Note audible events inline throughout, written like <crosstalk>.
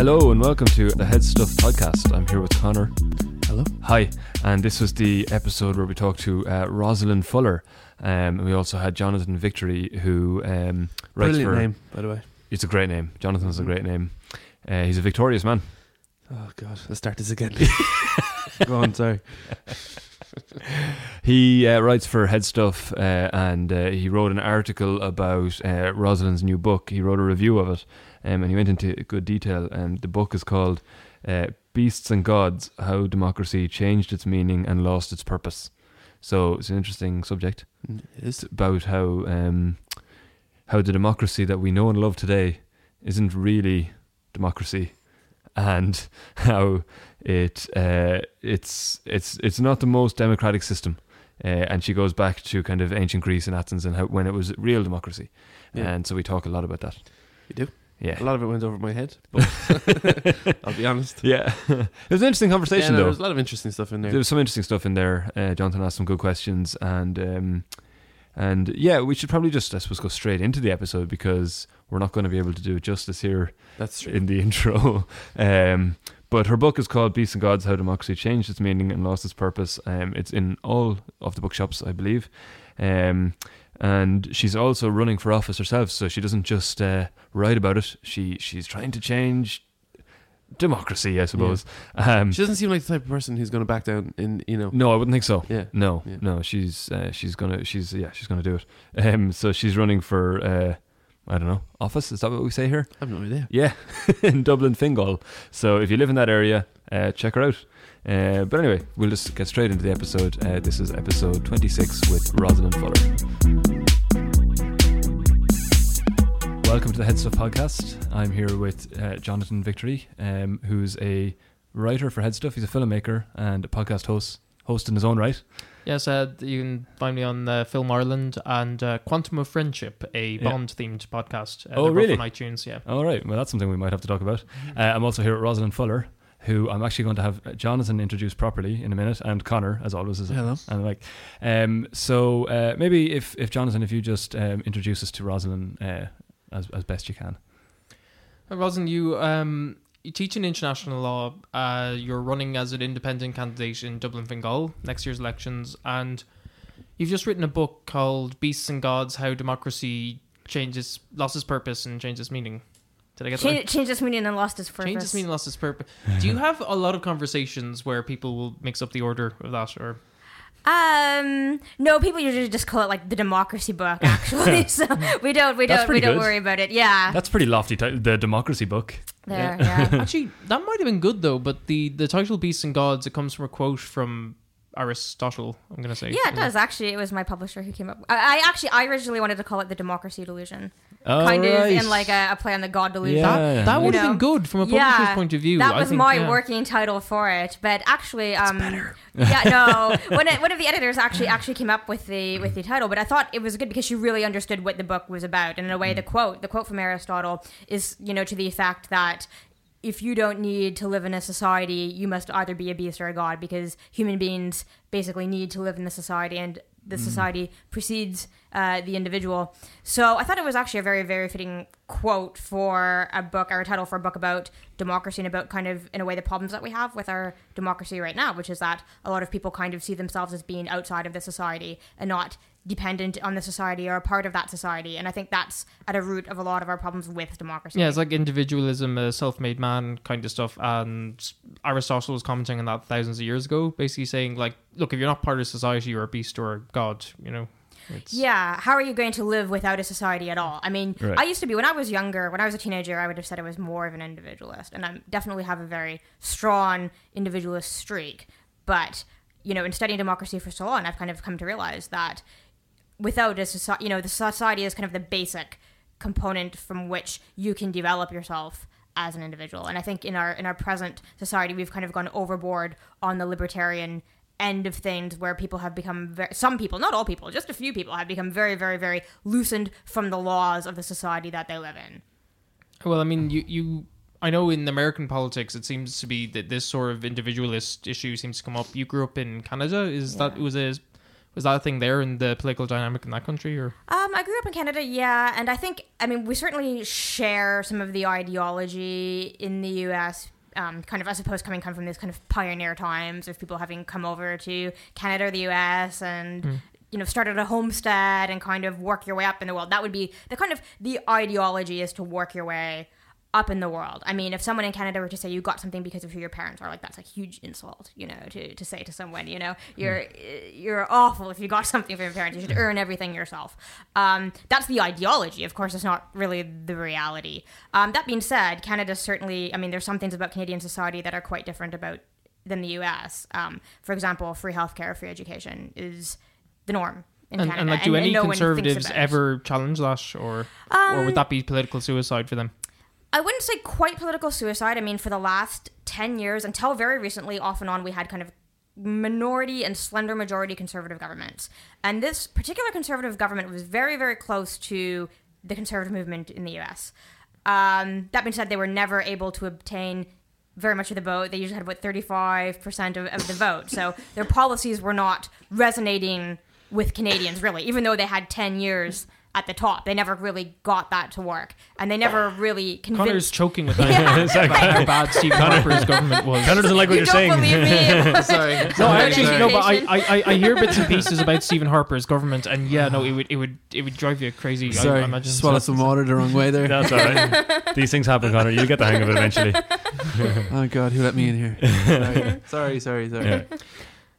Hello and welcome to the Headstuff podcast. I'm here with Conor. Hello. Hi, and this was the episode where we talked to uh, Roslyn Fuller. Um, and we also had Jonathan Victory, who um, writes Brilliant for. name, by the way. It's a great name. Jonathan's a great name. Uh, he's a victorious man. Oh God, let's start this again. <laughs> Go on, sorry. <laughs> He uh, writes for Headstuff, uh, and uh, he wrote an article about uh, Roslyn's new book. He wrote a review of it, um, and he went into good detail. And the book is called uh, "Beasts and Gods: How Democracy Changed Its Meaning and Lost Its Purpose." So it's an interesting subject. It's about how um, how the democracy that we know and love today isn't really democracy, and <laughs> how it uh, it's it's it's not the most democratic system. Uh, and she goes back to kind of ancient Greece and Athens and how when it was real democracy, Yeah. and so we talk a lot about that. You do. Yeah, A lot of it went over my head, but <laughs> <laughs> I'll be honest. yeah. it was an interesting Yeah, conversation no, though. there's a lot of interesting stuff in there. There was some interesting stuff in there. Uh, Jonathan asked some good questions, and um, and yeah, we should probably just I suppose go straight into the episode because we're not going to be able to do it justice here That's true. in the <laughs> intro. Um, but her book is called Beasts and Gods: How Democracy Changed Its Meaning and Lost Its Purpose. Um, it's in all of the bookshops, I believe. Um, and she's also running for office herself, so she doesn't just uh, write about it. She she's trying to change democracy, I suppose. Um, She doesn't seem like the type of person who's going to back down. In you know. no, I wouldn't think so. Yeah. No, Yeah. no, she's uh, she's gonna she's yeah she's gonna do it. Um, so she's running for uh, I don't know office. Is that what we say here? I have no idea. Yeah, <laughs> in Dublin, Fingal. So if you live in that area, uh, check her out. Uh, but anyway, we'll just get straight into the episode. Uh, this is episode 26 with Roslyn Fuller. Welcome to the Headstuff podcast. I'm here with uh, Jonathan Victory, um, who's a writer for Headstuff. He's a filmmaker and a podcast host, host in his own right. Yes, uh, you can find me on uh, Film Ireland and uh, Quantum of Friendship, a Yeah. Bond themed podcast. Uh, Oh, really? On iTunes, yeah. All right. Well, that's something we might have to talk about. Uh, I'm also here at Roslyn Fuller, who I'm actually going to have Jonathan introduce properly in a minute, and Conor, as always, is Hello. and like. Um, so uh, maybe if, if Jonathan, if you just um, introduce us to Roslyn uh, as as best you can. Uh, Roslyn, you um, you teach in international law. Uh, you're running as an independent candidate in Dublin Fingal next year's elections, and you've just written a book called "Beasts and Gods: How Democracy Changes, Lost Its Purpose, and Changes Its Meaning." Did I get that? right? Change, changed its meaning and lost its purpose. Change its meaning, lost its purpose. Do you <laughs> have a lot of conversations where people will mix up the order of that, or Um, no, people usually just call it like the democracy book. <laughs> Actually, <laughs> so we don't, we That's don't, we pretty don't good. worry about it. Yeah, That's pretty lofty. Title, the Democracy Book. there, yeah. <laughs> Actually, that might have been good though. But the the title "Beasts and Gods" it comes from a quote from Aristotle. I'm gonna say. Yeah, it does actually. It was my publisher who came up. I, I actually, I originally wanted to call it the democracy delusion, Oh, kind of in like a, a play on the god delusion. Yeah. That, that You would have been good from a publisher's Yeah, point of view. That I was think, my yeah. working title for it, but actually, um, yeah, <laughs> no. One of, one of the editors actually actually came up with the with the title, but I thought it was good because she really understood what the book was about, and in a way, the quote the quote from Aristotle is you know to the effect that. If you don't need to live in a society, you must either be a beast or a god because human beings basically need to live in the society and the society precedes uh, the individual. So I thought it was actually a very, very fitting quote for a book or a title for a book about democracy and about kind of, in a way, the problems that we have with our democracy right now, which is that a lot of people kind of see themselves as being outside of the society and not dependent on the society or a part of that society. And I think that's at a root of a lot of our problems with democracy. Yeah, it's like individualism, uh, self-made man kind of stuff. And Aristotle was commenting on that thousands of years ago, basically saying like, look, if you're not part of society, you're a beast or a god. You know. It's, Yeah, how are you going to live without a society at all? I mean, Right. I used to be when I was younger, when I was a teenager, I would have said I was more of an individualist, and I definitely have a very strong individualist streak. But you know, in studying democracy for so long, I've kind of come to realize that without a society, you know, the society is kind of the basic component from which you can develop yourself as an individual. And I think in our in our present society, we've kind of gone overboard on the libertarian end of things where people have become very, some people not all people just a few people have become very very very loosened from the laws of the society that they live in Well, I mean, you you. I know in American politics, it seems to be that this sort of individualist issue seems to come up. You grew up in Canada. Is that Yeah. was a was that a thing there in the political dynamic in that country, or Um, I grew up in Canada, yeah, and I think I mean we certainly share some of the ideology in the U.S. Um, kind of, I suppose, coming come from this kind of pioneer times of people having come over to Canada or the U.S. and you know started a homestead and kind of work your way up in the world. That would be the kind of the ideology is to work your way up in the world. I mean, if someone in Canada were to say you got something because of who your parents are, like that's a huge insult, you know, to, to say to someone, you know, you're you're awful if you got <laughs> something from your parents. You should earn everything yourself. Um, that's the ideology. Of course, it's not really the reality. Um, that being said, Canada certainly. I mean, there's some things about Canadian society that are quite different about than the U.S. Um, for example, free healthcare, free education is the norm and, and like do any no conservatives ever challenge that, or or Um, would that be political suicide for them? I wouldn't say quite political suicide. I mean, for the last 10 years, until very recently, off and on, we had kind of minority and slender majority conservative governments. And this particular conservative government was very, very close to the conservative movement in the US. Um, that being said, they were never able to obtain very much of the vote. They usually had about 35% of, of the vote. So their policies were not resonating with Canadians, really, even though they had 10 years at the top. They never really got that to work. And they never really convinced. Conor's choking with <laughs> that. <laughs> It's like- how bad Stephen Harper's government was. Conor doesn't like what you you're saying. me. <laughs> Sorry. No, Sorry. actually, no, but I, I, I- I hear bits and pieces about Stephen Harper's government, and yeah, no, it would, it would, it would drive you crazy. I, Sorry. I imagine Swallow so. some water the wrong way there. That's all right. These things happen, Conor. You'll get the hang of it eventually. Oh God, who let me in here? sorry, sorry, sorry. Yeah.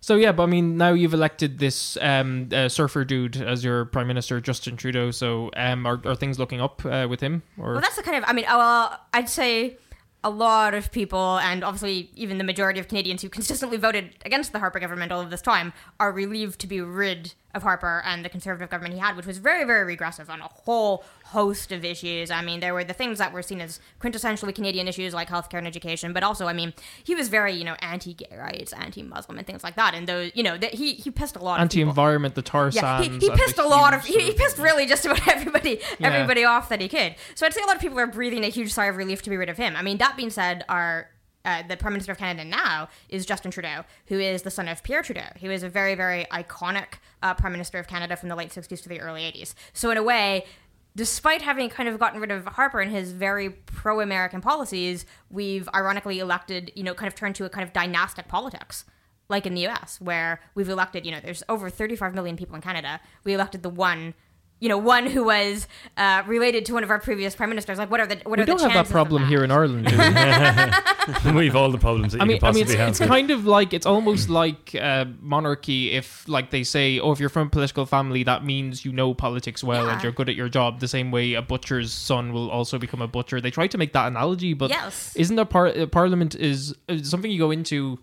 So yeah, but I mean, now you've elected this um, uh, surfer dude as your prime minister, Justin Trudeau. So um, are, are things looking up uh, with him? Or Well, that's the kind of. I mean, uh, I'd say a lot of people, and obviously even the majority of Canadians who consistently voted against the Harper government all of this time, are relieved to be rid of Harper and the Conservative government he had, which was very, very regressive on a whole host of issues. I mean, there were the things that were seen as quintessentially Canadian issues like healthcare and education, but also, I mean, he was very, you know, anti-gay rights, anti-Muslim, and things like that. And those, you know, that he he pissed a lot of anti-environment, the tar Yeah, he, sands. he pissed a lot of he, he pissed really just about <laughs> everybody Yeah. everybody off that he could. So I'd say a lot of people are breathing a huge sigh of relief to be rid of him. I mean, that being said, our uh, the Prime Minister of Canada now is Justin Trudeau, who is the son of Pierre Trudeau, who is a very, very iconic uh, Prime Minister of Canada from the late 60s to the early 80s. So, in a way, despite having kind of gotten rid of Harper and his very pro American policies, we've ironically elected, you know, kind of turned to a kind of dynastic politics like in the US, where we've elected, you know, there's over 35 million people in Canada. We elected the one, you know, one who was uh, related to one of our previous prime ministers. Like, what are the what We are don't the have that chances of problem here in Ireland. We? <laughs> We've all the problems that you I mean, can I mean, it's, it's kind of like it's almost like uh, monarchy. If like they say, oh, if you're from a political family, that means you know politics well and you're good at your job. The same way a butcher's son will also become a butcher. They try to make that analogy, but Yes. isn't that par- uh, Parliament is uh, something you go into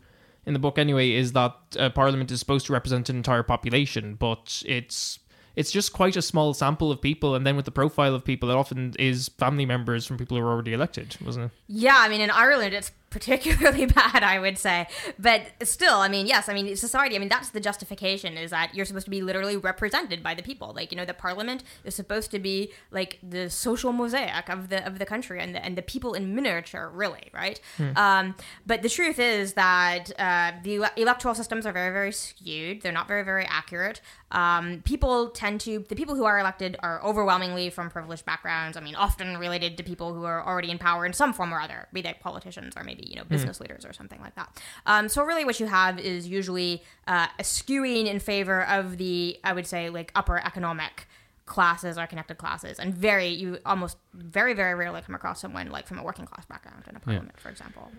in the book anyway? Is that uh, Parliament is supposed to represent an entire population, but it's it's just quite a small sample of people, and then with the profile of people, it often is family members from people who are already elected, wasn't it? Yeah, I mean, in Ireland, it's particularly <laughs> bad, I would say. But still, I mean, yes, I mean, society, I mean, that's the justification is that you're supposed to be literally represented by the people. Like, you know, the parliament is supposed to be like the social mosaic of the of the country and the, and the people in miniature, really, right? Um, but the truth is that uh, the ele- electoral systems are very, very skewed. They're not very, very accurate. Um, people tend to, the people who are elected are overwhelmingly from privileged backgrounds. I mean, often related to people who are already in power in some form or other, be they politicians or maybe, you know, business leaders or something like that. Um, so really what you have is usually uh, a skewing in favor of the, I would say, like upper economic classes or connected classes and very you almost very very rarely come across someone like from a working class background in a parliament for example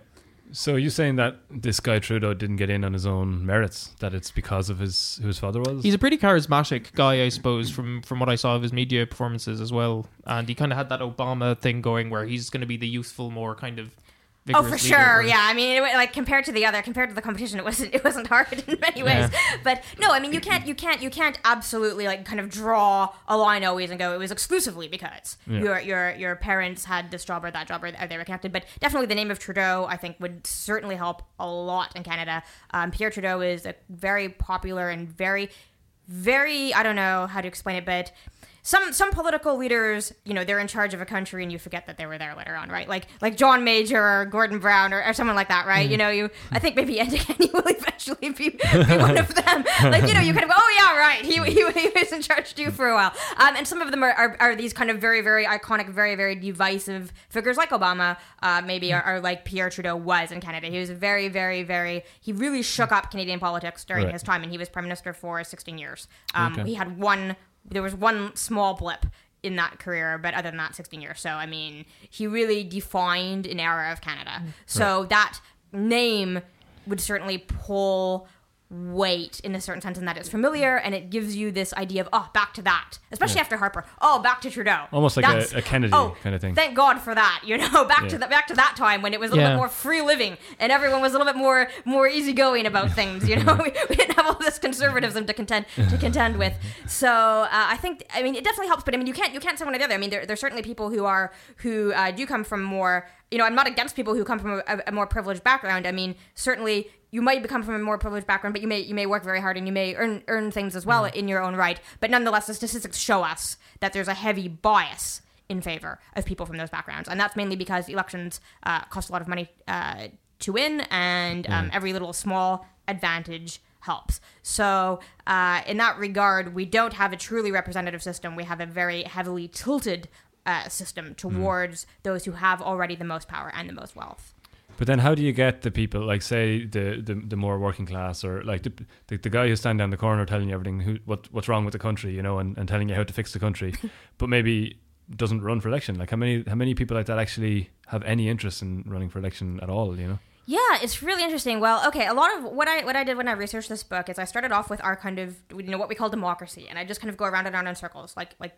So are you saying that this guy Trudeau didn't get in on his own merits? That it's because of his who his father was? He's a pretty charismatic guy, I suppose, from from what I saw of his media performances as well. And he kind of had that Obama thing going, where he's going to be the youthful, more kind of. Oh, for sure. whereas- Yeah, I mean, it, like compared to the other, compared to the competition, it wasn't <laughs> it wasn't hard in many ways. But no, I mean, you can't you can't you can't absolutely like kind of draw a line always and go it was exclusively because Yeah. your your your parents had this job or that job or they were connected. But definitely the name of Trudeau, I think, would certainly help a lot in Canada. Um, Pierre Trudeau is a very popular and very very I don't know how to explain it, but some some political leaders, you know, they're in charge of a country and you forget that they were there later on, right? Like like John Major or Gordon Brown or, or someone like that, right? You know, you I think maybe <laughs> Kenny will eventually be, be one of them. Like you know, you kind of go, oh yeah, right. He, he, he was in charge too for a while. Um, and some of them are, are, are these kind of very very iconic, very very divisive figures like Obama, uh, maybe are, are like Pierre Trudeau was in Canada. He was very very very he really shook up Canadian politics during Right. his time, and he was prime minister for 16 years. Um, Okay. He had one there was one small blip in that career, but other than that, 16 years. So, I mean, he really defined an era of Canada. Mm. So, that name would certainly pull weight in a certain sense in that it's familiar and it gives you this idea of oh back to that especially after harper. Oh back to trudeau. Almost like a- a Kennedy oh, kind of thing. thank god for that you know <laughs> back Yeah. to the back to that time when it was a little Yeah. bit more free living and everyone was a little bit more more easygoing about things you know? <laughs> We, we didn't have all this conservatism to contend to contend with. So uh, i think i mean it definitely helps but i mean you can't you can't say one or the other. I mean there, there's certainly people who are who uh, do come from more you know i'm not against people who come from a, a more privileged background. I mean certainly you might become from a more privileged background, but you may you may work very hard and you may earn earn things as well in your own right. But nonetheless, the statistics show us that there's a heavy bias in favor of people from those backgrounds, and that's mainly because elections uh, cost a lot of money uh, to win, and um, every little small advantage helps. So, uh, in that regard, we don't have a truly representative system. We have a very heavily tilted uh, system towards those who have already the most power and the most wealth. But then, how do you get the people, like say the the, the more working class, or like the, the the guy who's standing down the corner telling you everything, who what what's wrong with the country, you know, and, and telling you how to fix the country, <laughs> but maybe doesn't run for election? Like how many how many people like that actually have any interest in running for election at all? You know, Yeah, it's really interesting. Well, okay, a lot of what I what I did when I researched this book is I started off with our kind of you know what we call democracy, and I just kind of go around and around in circles, like like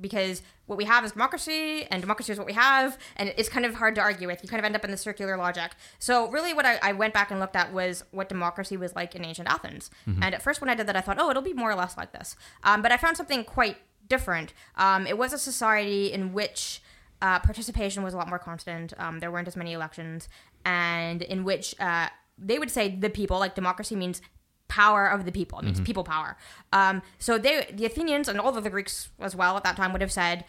because what we have is democracy, and democracy is what we have, and it's kind of hard to argue with. You kind of end up in the circular logic. So really, what I, I went back and looked at was what democracy was like in ancient Athens. And at first, when I did that, I thought, oh, it'll be more or less like this. Um, but I found something quite different. Um, it was a society in which uh, participation was a lot more constant. Um, there weren't as many elections, and in which uh, they would say the people, like democracy means power of the people. It means people power. Um, so they, the Athenians and all of the Greeks as well at that time would have said,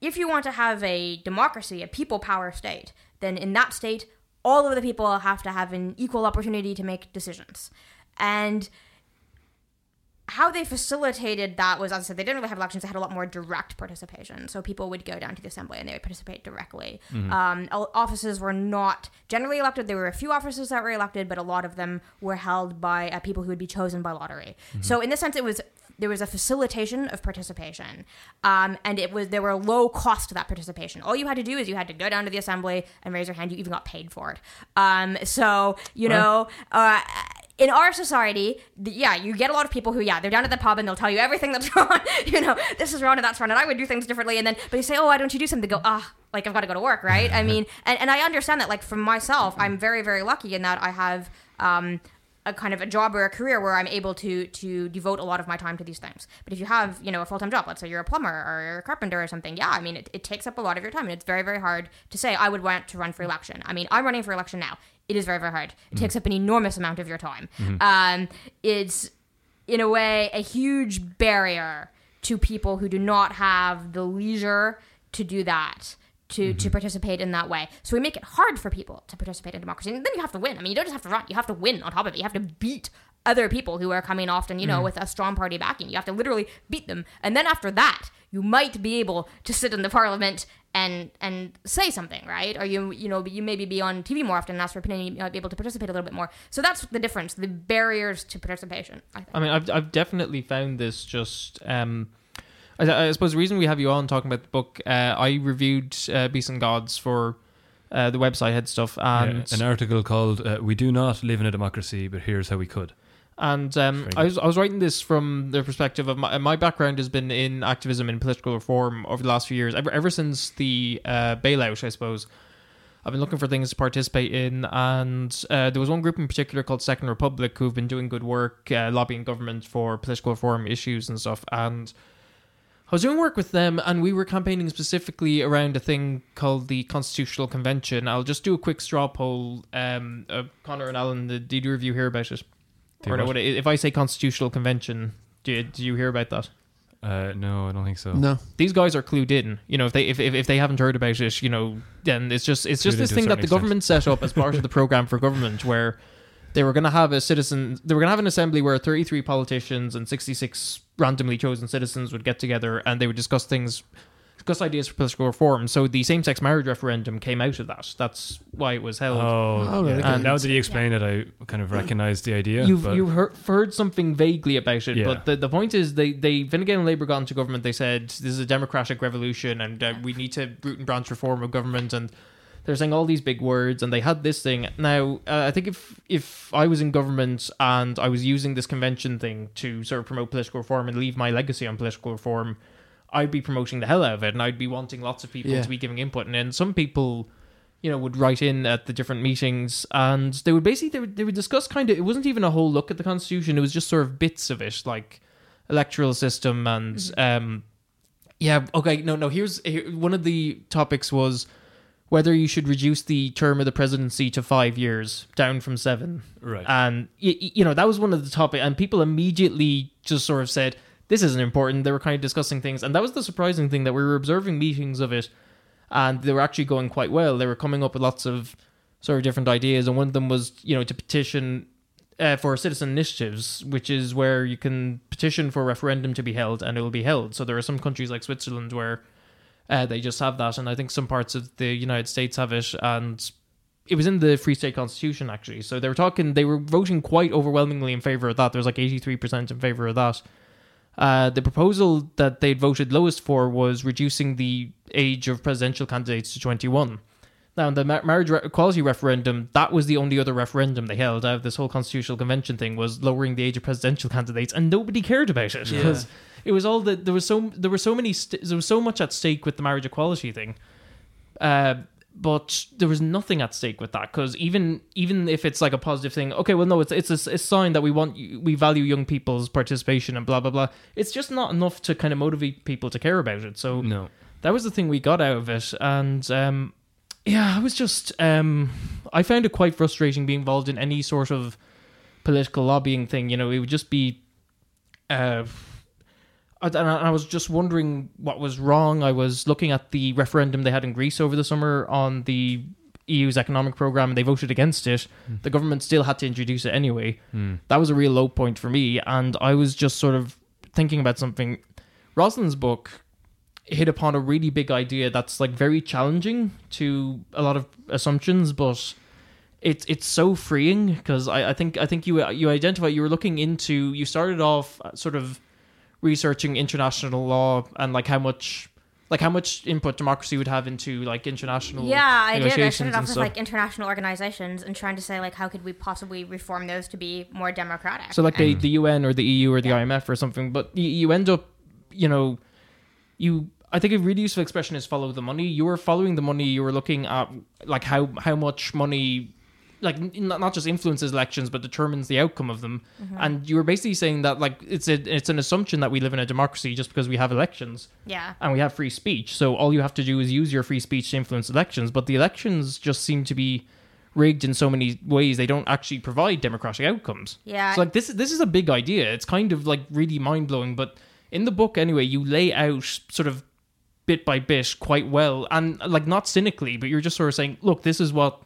if you want to have a democracy, a people power state, then in that state, all of the people have to have an equal opportunity to make decisions. And how they facilitated that was, as I said, they didn't really have elections. They had a lot more direct participation. So people would go down to the assembly and they would participate directly. Um, offices were not generally elected. There were a few offices that were elected, but a lot of them were held by uh, people who would be chosen by lottery. So in this sense, it was there was a facilitation of participation, um, and it was there were low cost to that participation. All you had to do is you had to go down to the assembly and raise your hand. You even got paid for it. Um, so you know. Uh, in our society, the, yeah, you get a lot of people who, yeah, they're down at the pub and they'll tell you everything that's <laughs> wrong. you know, this is wrong and that's wrong, and I would do things differently. And then, but you say, oh, why don't you do something? They go, ah, like I've got to go to work, right? I mean, and, and I understand that. Like for myself, I'm very, very lucky in that I have um, a kind of a job or a career where I'm able to to devote a lot of my time to these things. But if you have, you know, a full time job, let's say you're a plumber or you're a carpenter or something, yeah, I mean, it, it takes up a lot of your time, and it's very, very hard to say I would want to run for election. I mean, I'm running for election now. It is very, very hard. It mm. takes up an enormous amount of your time. Mm-hmm. Um, it's in a way a huge barrier to people who do not have the leisure to do that to, to mm-hmm. participate in that way. So we make it hard for people to participate in democracy. And then you have to win. I mean you don't just have to run. You have to win on top of it. You have to beat other people who are coming often you know with a strong party backing. You have to literally beat them. And then after that you might be able to sit in the parliament and and say something right? Or you you know you maybe be on tv more often and ask for opinion you might be able to participate a little bit more. So that's the difference the barriers to participation i think. I mean, I've I've definitely found this just. Um, I, I suppose the reason we have you on talking about the book, uh, I reviewed uh, Beasts and Gods for uh, the website Headstuff, and Yeah, an article called uh, "We Do Not Live in a Democracy, but Here's How We Could." And um, I was I was writing this from the perspective of my my background has been in activism and political reform over the last few years. Ever ever since the uh, bailout, I suppose. I've been looking for things to participate in, and uh, there was one group in particular called Second Republic who've been doing good work uh, lobbying government for political reform issues and stuff. And I was doing work with them, and we were campaigning specifically around a thing called the Constitutional Convention. I'll just do a quick straw poll. Um, uh, Conor and Alan, did either of you hear about it? Or no, what? what- if I say Constitutional Convention, did, did you hear about that? Uh, no, I don't think so. No. These guys are clued in. You know, if they if, if, if they haven't heard about it, you know, then it's just it's just Clued in this to a thing that certain the extent. government set up as part of the <laughs> program for government, where they were going to have a citizen, they were going to have an assembly where 33 politicians and 66 randomly chosen citizens would get together and they would discuss things, discuss ideas for political reform. So the same-sex marriage referendum came out of that. That's why it was held. Oh, Oh, right, yeah. okay. now that you explain it, I kind of recognized the idea. You've but you've heard, heard something vaguely about it, Yeah. but the, the point is they they Fine Gael and Labour got into government. They said this is a democratic revolution and uh, we need to root and branch reform of government and. They're saying all these big words, and they had this thing. Now, uh, I think if if I was in government and I was using this convention thing to sort of promote political reform and leave my legacy on political reform, I'd be promoting the hell out of it, and I'd be wanting lots of people Yeah. to be giving input. And then some people, you know, would write in at the different meetings, and they would basically they would, they would discuss kind of. It wasn't even a whole look at the constitution; it was just sort of bits of it, like electoral system and um, yeah. Okay, no, no. Here's here, one of the topics was whether you should reduce the term of the presidency to five years, down from seven. right. And y- y- you know that was one of the topic, and people immediately just sort of said this isn't important. They were kind of discussing things, and that was the surprising thing that we were observing meetings of it, and they were actually going quite well. They were coming up with lots of sort of different ideas, and one of them was you know to petition uh, for citizen initiatives, which is where you can petition for a referendum to be held, and it will be held. So there are some countries like Switzerland where uh, they just have that, and I think some parts of the United States have it, and it was in the Free State Constitution actually. So they were talking, they were voting quite overwhelmingly in favor of that. There was like eighty three percent in favor of that. Uh, the proposal that they'd voted lowest for was reducing the age of presidential candidates to twenty one. Now, in the marriage equality referendum, that was the only other referendum they held out of this whole constitutional convention thing was lowering the age of presidential candidates, and nobody cared about it because it was all that there was so there were so many st- there was so much at stake with the marriage equality thing. Uh, but there was nothing at stake with that because even even if it's like a positive thing, okay, well, no, it's it's a, sign that we want we value young people's participation and blah blah blah. It's just not enough to kind of motivate people to care about it. So no. that was the thing we got out of it and um yeah i was just um i found it quite frustrating being involved in any sort of political lobbying thing you know it would just be uh and I I was just wondering what was wrong. I was looking at the referendum they had in Greece over the summer on the EU's economic program, and they voted against it. The government still had to introduce it anyway Hmm. that was a real low point for me and i was just sort of thinking about something Roslyn's book hit upon a really big idea that's like very challenging to a lot of assumptions but it's it's so freeing because I, I think I think you you identify you were looking into you started off sort of researching international law and like how much like how much input democracy would have into like international Yeah, I did. I started off with like international organizations and trying to say like how could we possibly reform those to be more democratic. So like the, the UN or the EU or the Yeah. IMF or something, but you, you end up, you know, you. I think a really useful expression is follow the money. You were following the money. You were looking at like how how much money, like n- not not just influences elections, but determines the outcome of them. Mm-hmm. And you were basically saying that like it's a it's an assumption that we live in a democracy just because we have elections yeah. and we have free speech. So all you have to do is use your free speech to influence elections. But the elections just seem to be rigged in so many ways. They don't actually provide democratic outcomes. Yeah. So like this this is a big idea. It's kind of like really mind blowing. But in the book anyway, you lay out sort of bit by bit quite well and like not cynically, but you're just sort of saying, look, this is what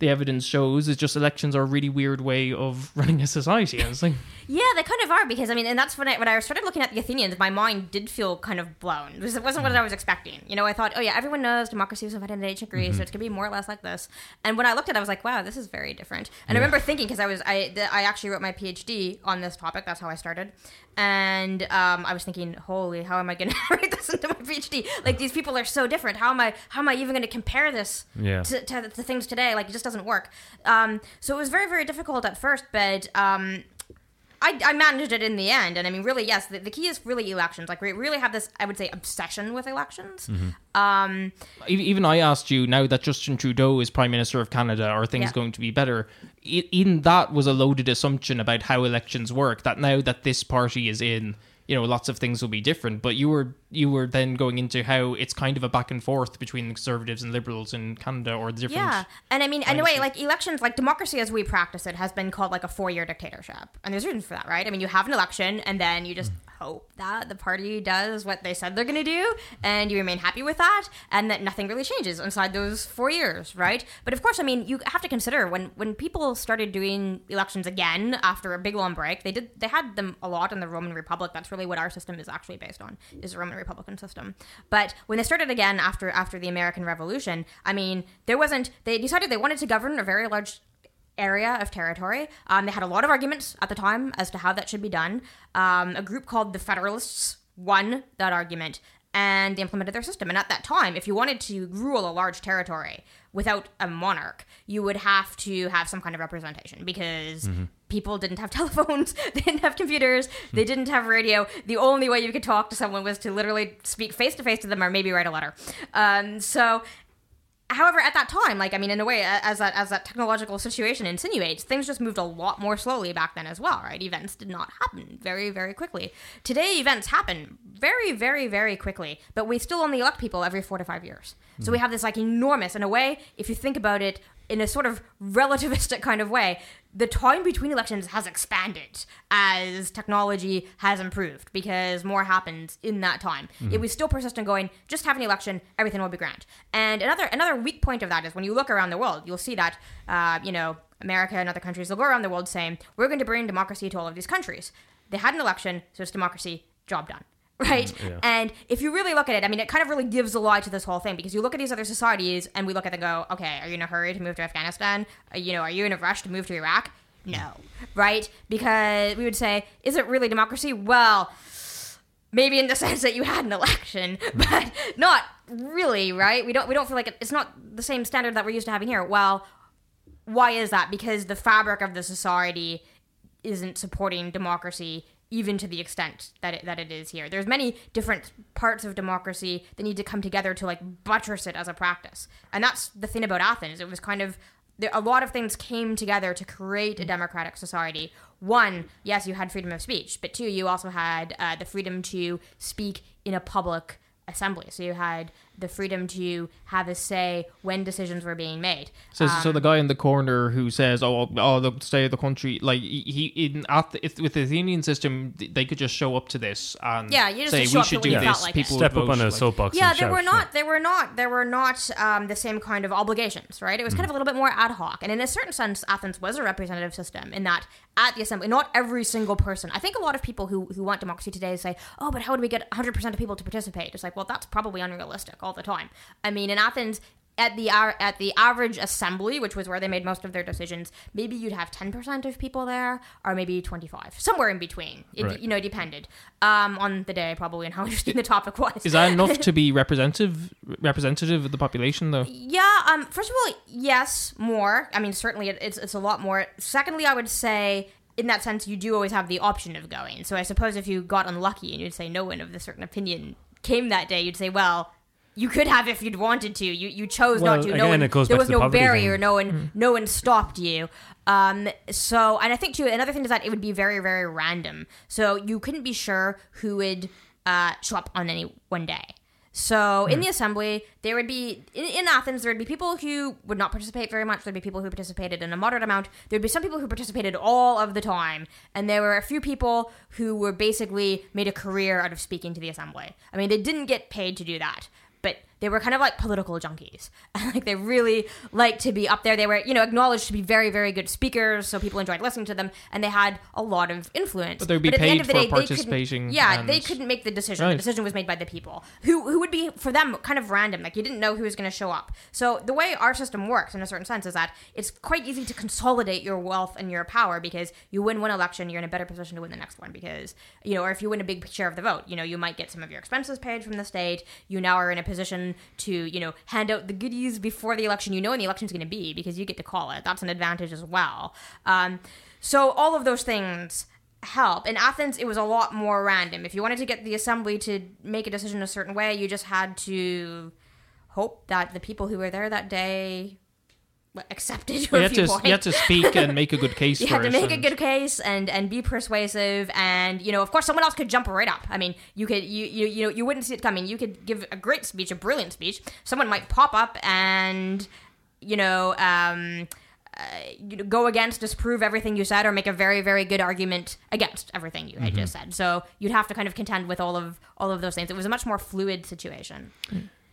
the evidence shows is just elections are a really weird way of <laughs> running a society. And it's like Yeah, they kind of are because I mean, and that's when I when I started looking at the Athenians, my mind did feel kind of blown. Because it wasn't what I was expecting. You know, I thought, oh yeah, everyone knows democracy was invented in ancient Greece, so it's gonna be more or less like this. And when I looked at it, I was like, wow, this is very different. And I remember thinking because I was I the, I actually wrote my PhD on this topic. That's how I started. And um, I was thinking, holy, how am I gonna <laughs> write this into my PhD? Like these people are so different. How am I how am I even gonna compare this Yeah. to, to, to things today. Like it just doesn't work. Um, so it was very very difficult at first, but um, I, I managed it in the end. And I mean, really, yes, the, the key is really elections. Like we really have this, I would say, obsession with elections. Um, E- even I asked you now that Justin Trudeau is Prime Minister of Canada, are things Yeah. going to be better? Even that was a loaded assumption about how elections work. That now that this party is in, you know, lots of things will be different. But you were you were then going into how it's kind of a back and forth between the conservatives and liberals in Canada or the different. Yeah, and I mean, in a way, like elections, like democracy as we practice it, has been called like a four-year dictatorship, and there's reasons for that, right? I mean, you have an election, and then you just mm. hope that the party does what they said they're going to do, and you remain happy with that, and that nothing really changes inside those four years, right? But of course, I mean, you have to consider when when people started doing elections again after a big long break, they did they had them a lot in the Roman Republic. That's really what our system is actually based on, is Roman Republican system. But when they started again after after the American Revolution, I mean, there wasn't. They decided they wanted to govern a very large area of territory. Um, they had a lot of arguments at the time as to how that should be done. Um, a group called the Federalists won that argument and they implemented their system. And at that time, if you wanted to rule a large territory without a monarch, you would have to have some kind of representation because people didn't have <laughs> telephones, they didn't have computers, they didn't have radio. The only way you could talk to someone was to literally speak face to face to them or maybe write a letter. Um, so however at that time like i mean in a way as that as that technological situation insinuates things just moved a lot more slowly back then as well right events did not happen very very quickly today events happen very very very quickly but we still only elect people every four to five years so we have this like enormous in a way if you think about it in a sort of relativistic <laughs> kind of way the time between elections has expanded as technology has improved because more happens in that time. It was still persistent going, just have an election, everything will be grand. And another another weak point of that is when you look around the world, you'll see that uh, you know America and other countries will go around the world saying we're going to bring democracy to all of these countries. They had an election, so it's democracy, job done. <laughs> Right? And if you really look at it, I mean, it kind of really gives a lie to this whole thing because you look at these other societies and we look at them and go, okay, are you in a hurry to move to Afghanistan? Uh, you know, are you in a rush to move to Iraq? No. Right? Because we would say, is it really democracy? Well, maybe in the <laughs> sense that you had an election, <laughs> but not really, right? We don't we don't feel like it, it's not the same standard that we're used to having here. Well, why is that? Because the fabric of the society isn't supporting democracy even to the extent that it, that it is here. There's many different parts of democracy that need to come together to like buttress it as a practice. And that's the thing about Athens. It was kind of a lot of things came together to create a democratic society. One, yes, you had freedom of speech, but two, you also had uh, the freedom to speak in a public assembly. So you had the freedom to have a say when decisions were being made. So, so the guy in the corner who says, "Oh, oh, the state of the country," like he he- in at the, if, with the Athenian system, they could just show up to this and Yeah, you just say show we should do you this. like People. Step up on a like- soapbox. yeah and there were not there were not there were not um, the same kind of obligations right it was kind of a little bit more ad hoc and in a certain sense athens was a representative system in that at the assembly not every single person. I think a lot of people who, who want democracy today say oh but how do we get 100% of people to participate? It's like well that's probably unrealistic all the time. I mean in athens at the at the average assembly, which was where they made most of their decisions, maybe you'd have ten percent of people there, or maybe twenty five, somewhere in between. It Right. you know depended um, on the day probably and how <laughs> interesting the topic was. Is that enough <laughs> to be representative representative of the population though? Yeah. Um. First of all, yes, more. I mean, certainly it, it's it's a lot more. Secondly, I would say. In that sense, you do always have the option of going. So I suppose if you got unlucky and you'd say no one of the certain opinion came that day, you'd say, well, you could have if you'd wanted to. You you chose Well, not to. no again, one, it goes there back was to the no barrier. thing. No one no one stopped you. Um. So and I think too another thing is that it would be very very random. So you couldn't be sure who would uh show up on any one day. So in the assembly, there would be in, in Athens there would be people who would not participate very much. There'd be people who participated in a moderate amount. There'd be some people who participated all of the time, and there were a few people who were basically made a career out of speaking to the assembly. I mean, they didn't get paid to do that, but they were kind of like political junkies. <laughs> like they really liked to be up there. They were, you know, acknowledged to be very, very good speakers, so people enjoyed listening to them, and they had a lot of influence. But they'd be the end paid of the for day, they participating Yeah, they couldn't make the decision. Right. The decision was made by the people who who would be for them kind of random. Like you didn't know who was going to show up. So the way our system works, in a certain sense, is that it's quite easy to consolidate your wealth and your power because you win one election, you're in a better position to win the next one. Because you know, or if you win a big share of the vote, you know, you might get some of your expenses paid from the state. You now are in a position to you know hand out the goodies before the election. You know when the election's going to be because you get to call it. That's an advantage as well. Um, so all of those things help. In Athens, it was a lot more random. If you wanted to get the assembly to make a decision a certain way, you just had to hope that the people who were there that day accepted You your had, to, you had to speak and make a good <laughs> case you for had to make a good case and and be persuasive and you know of course someone else could jump right up i mean you could you you you know you wouldn't see it coming you could give a great speech a brilliant speech someone might pop up and you know um uh, you know, go against, disprove everything you said, or make a very, very good argument against everything you had just said. So you'd have to kind of contend with all of all of those things. It was a much more fluid situation.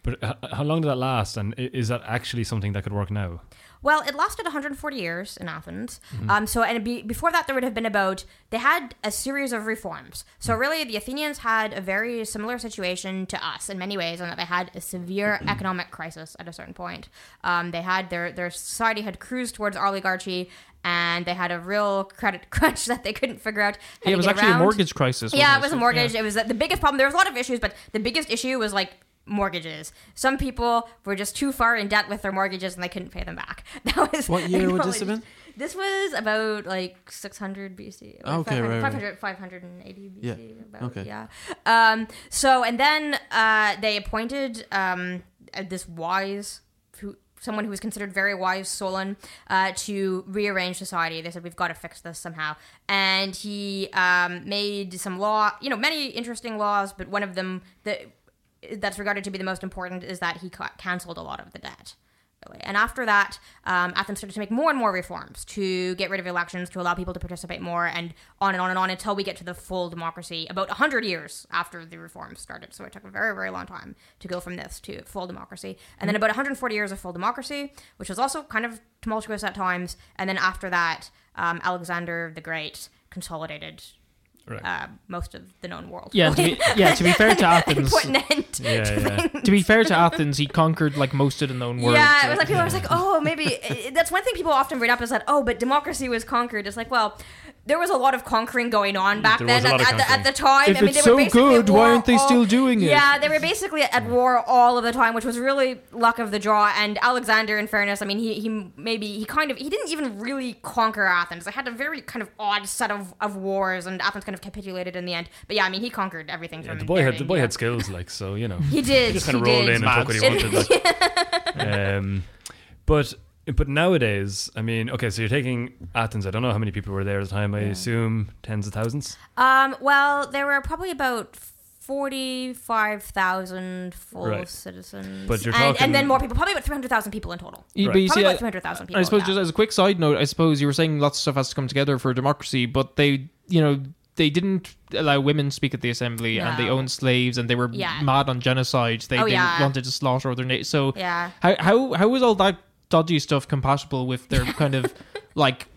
But how long did that last? And is that actually something that could work now? Well, it lasted 140 years in Athens. Um, so, and be, before that, there would have been about they had a series of reforms. So, really, the Athenians had a very similar situation to us in many ways, in that they had a severe economic crisis at a certain point. Um, they had their their society had cruised towards oligarchy, and they had a real credit <laughs> crunch that they couldn't figure out. How Yeah, it was actually a mortgage crisis. Yeah, it was a mortgage. yeah. It was the biggest problem. There was a lot of issues, but the biggest issue was like mortgages. Some people were just too far in debt with their mortgages and they couldn't pay them back. <laughs> That was What year would this have been? This was about like 600 BC. or Okay, 500, right, right. 500, 580 BC. Yeah, About, okay. Yeah. Um, so, and then uh, they appointed um, uh, this wise, who, someone who was considered very wise, Solon, uh, to rearrange society. They said, we've got to fix this somehow. And he um, made some law, you know, many interesting laws, but one of them that that's regarded to be the most important is that he ca- canceled a lot of the debt. Really. And after that, um, Athens started to make more and more reforms to get rid of elections, to allow people to participate more, and on and on and on until we get to the full democracy about 100 years after the reforms started. So it took a very, very long time to go from this to full democracy. And then about 140 years of full democracy, which was also kind of tumultuous at times. And then after that, um, Alexander the Great consolidated Right. uh, most of the known world. Yeah, to be, <laughs> yeah. To be fair to Athens, Put an end <laughs> Yeah, to yeah. to be fair to Athens, he conquered like most of the known world. Yeah, so- it was like people were like, <laughs> oh, maybe that's one thing people often bring up is that oh, but democracy was conquered. It's like, well, there was a lot of conquering going on back There then at, at, the, at the time. If I mean, it's they were so good, why aren't they all- still doing it? Yeah, they were basically at war all of the time, which was really luck of the draw. And Alexander, in fairness, I mean, he, he maybe he kind of he didn't even really conquer Athens. They had a very kind of odd set of, of wars, and Athens kind of capitulated in the end. But yeah, I mean, he conquered everything. Yeah, from the boy had the boy had skills, like so you know. He did. He just kind of rolled did. in and took what he wanted. Like. <laughs> um, but but nowadays, I mean, okay, so you're taking Athens. I don't know how many people were there at the time. I assume tens of thousands. Um, well, there were probably about forty-five thousand full Right. citizens, But you're and, talking- and then more people, probably about three hundred thousand people in total. Right. but you Probably see, about three hundred thousand people. I suppose yeah. just as a quick side note, I suppose you were saying lots of stuff has to come together for democracy, but they, you know, they didn't allow women to speak at the assembly, and they owned slaves, and they were Yeah. mad on genocide. They, Oh, they yeah. wanted to slaughter other nations. So yeah. how how how was all that dodgy stuff compatible with their kind of <laughs> like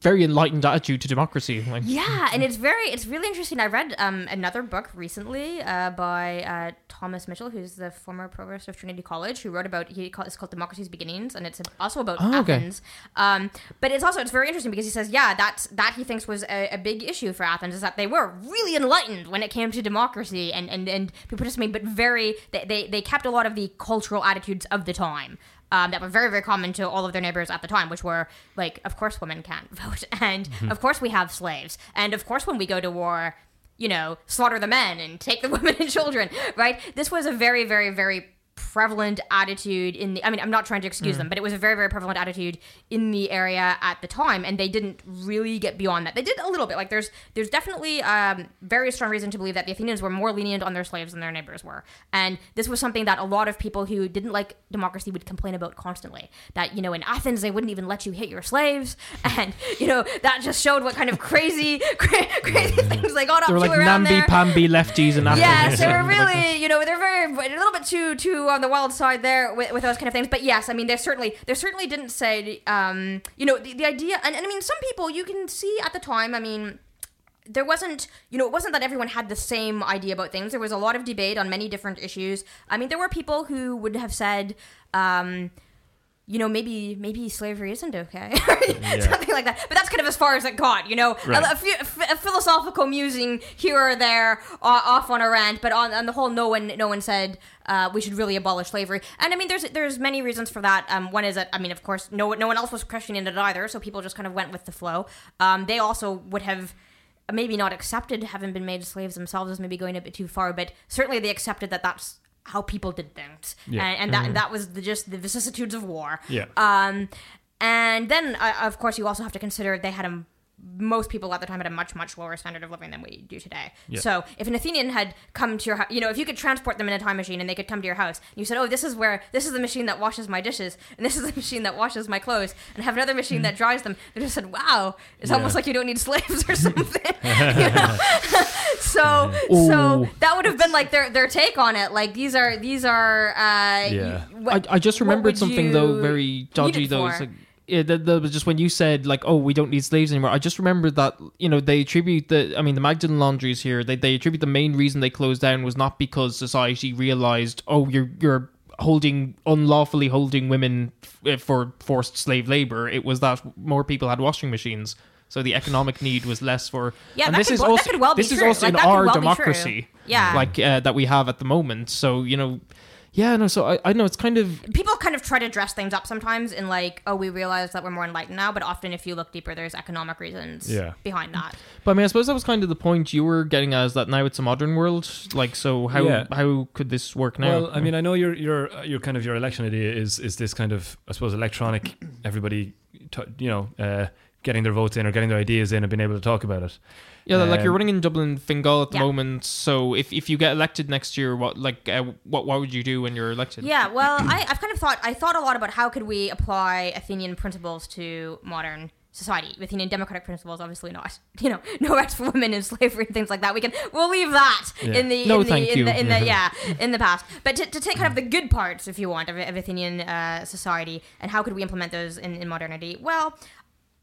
very enlightened attitude to democracy? <laughs> Like, Yeah, and it's very, it's really interesting. I read um, another book recently uh, by uh, Thomas Mitchell, who's the former provost of Trinity College, who wrote about he call, it's called Democracy's Beginnings, and it's also about Oh, okay. Athens. Um, but it's also it's very interesting because he says, yeah, that's that he thinks was a, a big issue for Athens is that they were really enlightened when it came to democracy and and and people participating, but very they, they they kept a lot of the cultural attitudes of the time um, that were very, very common to all of their neighbors at the time, which were like, of course, women can't <laughs> vote, and of course, we have slaves, and of course, when we go to war, you know, slaughter the men and take the <laughs> women and children, right? This was a very, very, very prevalent attitude in the I mean I'm not trying to excuse them but it was a very very prevalent attitude in the area at the time and they didn't really get beyond that. They did a little bit like there's there's definitely um, very strong reason to believe that the Athenians were more lenient on their slaves than their neighbors were. And this was something that a lot of people who didn't like democracy would complain about constantly that you know in Athens they wouldn't even let you hit your slaves. <laughs> And you know that just showed what kind of crazy <laughs> cra- crazy things they got up they were to like around there. Namby-pamby lefties and Athens. yes, they were <laughs> really, you know, they're very a little bit too too on the wild side there with, with those kind of things. But yes, I mean, they certainly they certainly didn't say, um, you know, the, the idea, and, and I mean, some people you can see at the time. I mean. There wasn't, you know, it wasn't that everyone had the same idea about things. There was a lot of debate on many different issues. I mean, there were people who would have said, um, you know, maybe maybe slavery isn't okay, <laughs> something like that. But that's kind of as far as it got, you know, Right. a, a few- a, a philosophical musing here or there, uh, off on a rant. But on, on the whole, no one no one said uh, we should really abolish slavery. And I mean, there's there's many reasons for that. Um, one is that I mean, of course, no no one else was questioning it either, so people just kind of went with the flow. Um, they also would have maybe not accepted having been made slaves themselves as maybe going a bit too far, but certainly they accepted that that's how people did things, Yeah. and, and that and that was the, just the vicissitudes of war. Yeah. Um, and then, uh, of course, you also have to consider they had a most people at the time had a much much lower standard of living than we do today. Yeah. So if an Athenian had come to your house, you know, if you could transport them in a time machine and they could come to your house, and you said, "Oh, this is where this is the machine that washes my dishes, and this is the <laughs> machine that washes my clothes, and have another machine that dries them," they just said, "Wow, it's Yeah. almost like you don't need slaves or <laughs> something." <laughs> so Ooh. so that would have been like their their take on it. Like these are these are. Uh, Yeah. what- I, I just remembered something though very dodgy though. It's like, yeah, that, that was just when you said like, oh, we don't need slaves anymore. I just remembered that you know they attribute the. I mean, the Magdalen laundries here. They they attribute the main reason they closed down was not because society realized, oh, you're you're holding unlawfully holding women f- for forced slave labor. It was that more people had washing machines. So the economic need was less for. Yeah, and that this could is also well this is also Like, in our well democracy. Yeah. like uh, that we have at the moment. So you know, yeah, no. So I I know it's kind of people kind of try to dress things up sometimes in like, oh, we realize that we're more enlightened now, but often if you look deeper, there's economic reasons Yeah. behind that. But I mean, I suppose that was kind of the point you were getting at, is that now it's a modern world. Like, so how Yeah. how could this work now? Well, I mean, I know your your your kind of your election idea is is this kind of I suppose electronic. Everybody, t- you know, uh, getting their votes in or getting their ideas in and being able to talk about it. Yeah, like you're um, running in Dublin, Fingal at the Yeah. moment. So if, if you get elected next year, what like uh, what what would you do when you're elected? Yeah, well, I, I've kind of thought, I thought a lot about how could we apply Athenian principles to modern society. Athenian democratic principles, obviously not. <laughs> You know, no rights for women in slavery and things like that. We can, we'll leave that Yeah. in the, No, in the, thank in you. the, in the, <laughs> yeah, in the past. But to, to take kind of the good parts, if you want, of, of Athenian uh, society, and how could we implement those in, in modernity? Well,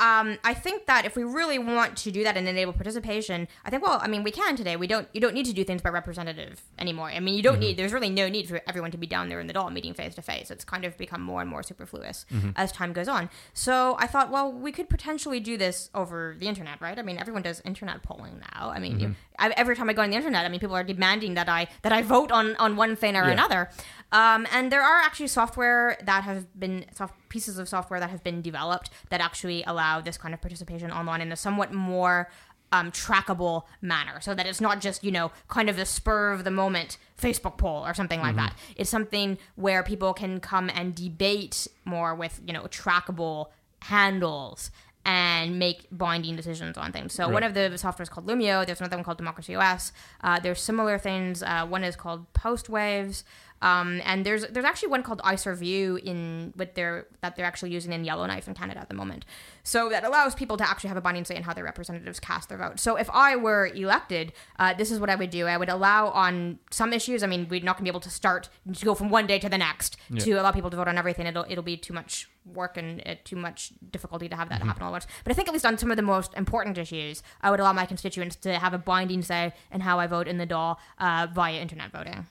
um, I think that if we really want to do that and enable participation, I think well, I mean, we can today. We don't. You don't need to do things by representative anymore. I mean, you don't mm-hmm. need. There's really no need for everyone to be down there in the Dáil meeting face to face. It's kind of become more and more superfluous mm-hmm. as time goes on. So I thought, well, we could potentially do this over the internet, right? I mean, everyone does internet polling now. I mean, you, mm-hmm. I, every time I go on the internet, I mean, people are demanding that I that I vote on on one thing or Yeah. another. Um, and there are actually software that have been soft pieces of software that have been developed that actually allow this kind of participation online in a somewhat more um, trackable manner, so that it's not just you know kind of the spur of the moment Facebook poll or something like that. It's something where people can come and debate more with you know trackable handles and make binding decisions on things. So one of the software is called Loomio. There's another one called Democracy OS. Uh, there's similar things. Uh, one is called Postwaves. Um, and there's there's actually one called ICERView in with their that they're actually using in Yellowknife in Canada at the moment. So that allows people to actually have a binding say in how their representatives cast their vote. So if I were elected, uh, this is what I would do. I would allow on some issues. I mean, we're not going to be able to start to go from one day to the next to allow people to vote on everything. It'll it'll be too much work and uh, too much difficulty to have that happen all at once. But I think at least on some of the most important issues, I would allow my constituents to have a binding say in how I vote in the Dáil uh, via internet voting.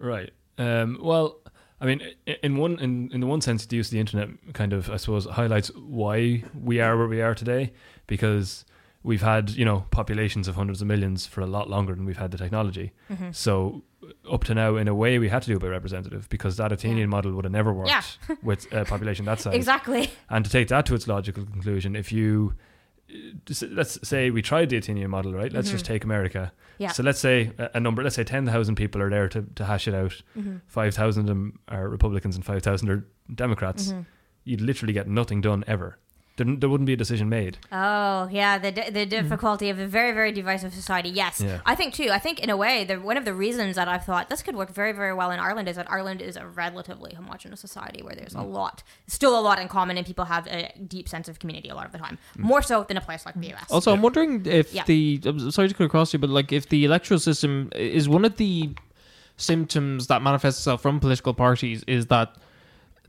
Right. Um, well, I mean, in one in, in the one sense, the use of the internet kind of, I suppose, highlights why we are where we are today, because we've had you know populations of hundreds of millions for a lot longer than we've had the technology. Mm-hmm. So up to now, in a way, we had to do it by representative because that Athenian model would have never worked Yeah. <laughs> with a population that size. Exactly. And to take that to its logical conclusion, if you let's say we tried the Athenian model, right? Let's just take America. Mm-hmm. Yeah. So let's say a, a number, let's say 10,000 people are there to, to hash it out. Mm-hmm. 5,000 of them are Republicans and 5,000 are Democrats. Mm-hmm. You'd literally get nothing done ever. There, there wouldn't be a decision made. Oh yeah, the di- the hmm. difficulty of a very very divisive society. Yes, Yeah. I think too. I think in a way, the, one of the reasons that I've thought this could work very very well in Ireland is that Ireland is a relatively homogenous society where there's a hmm. lot, still a lot in common, and people have a deep sense of community a lot of the time, hmm. more so than a place like the US. Also, I'm wondering if Yeah. the I'm sorry to cut across you, but like if the electoral system is one of the symptoms that manifests itself from political parties is that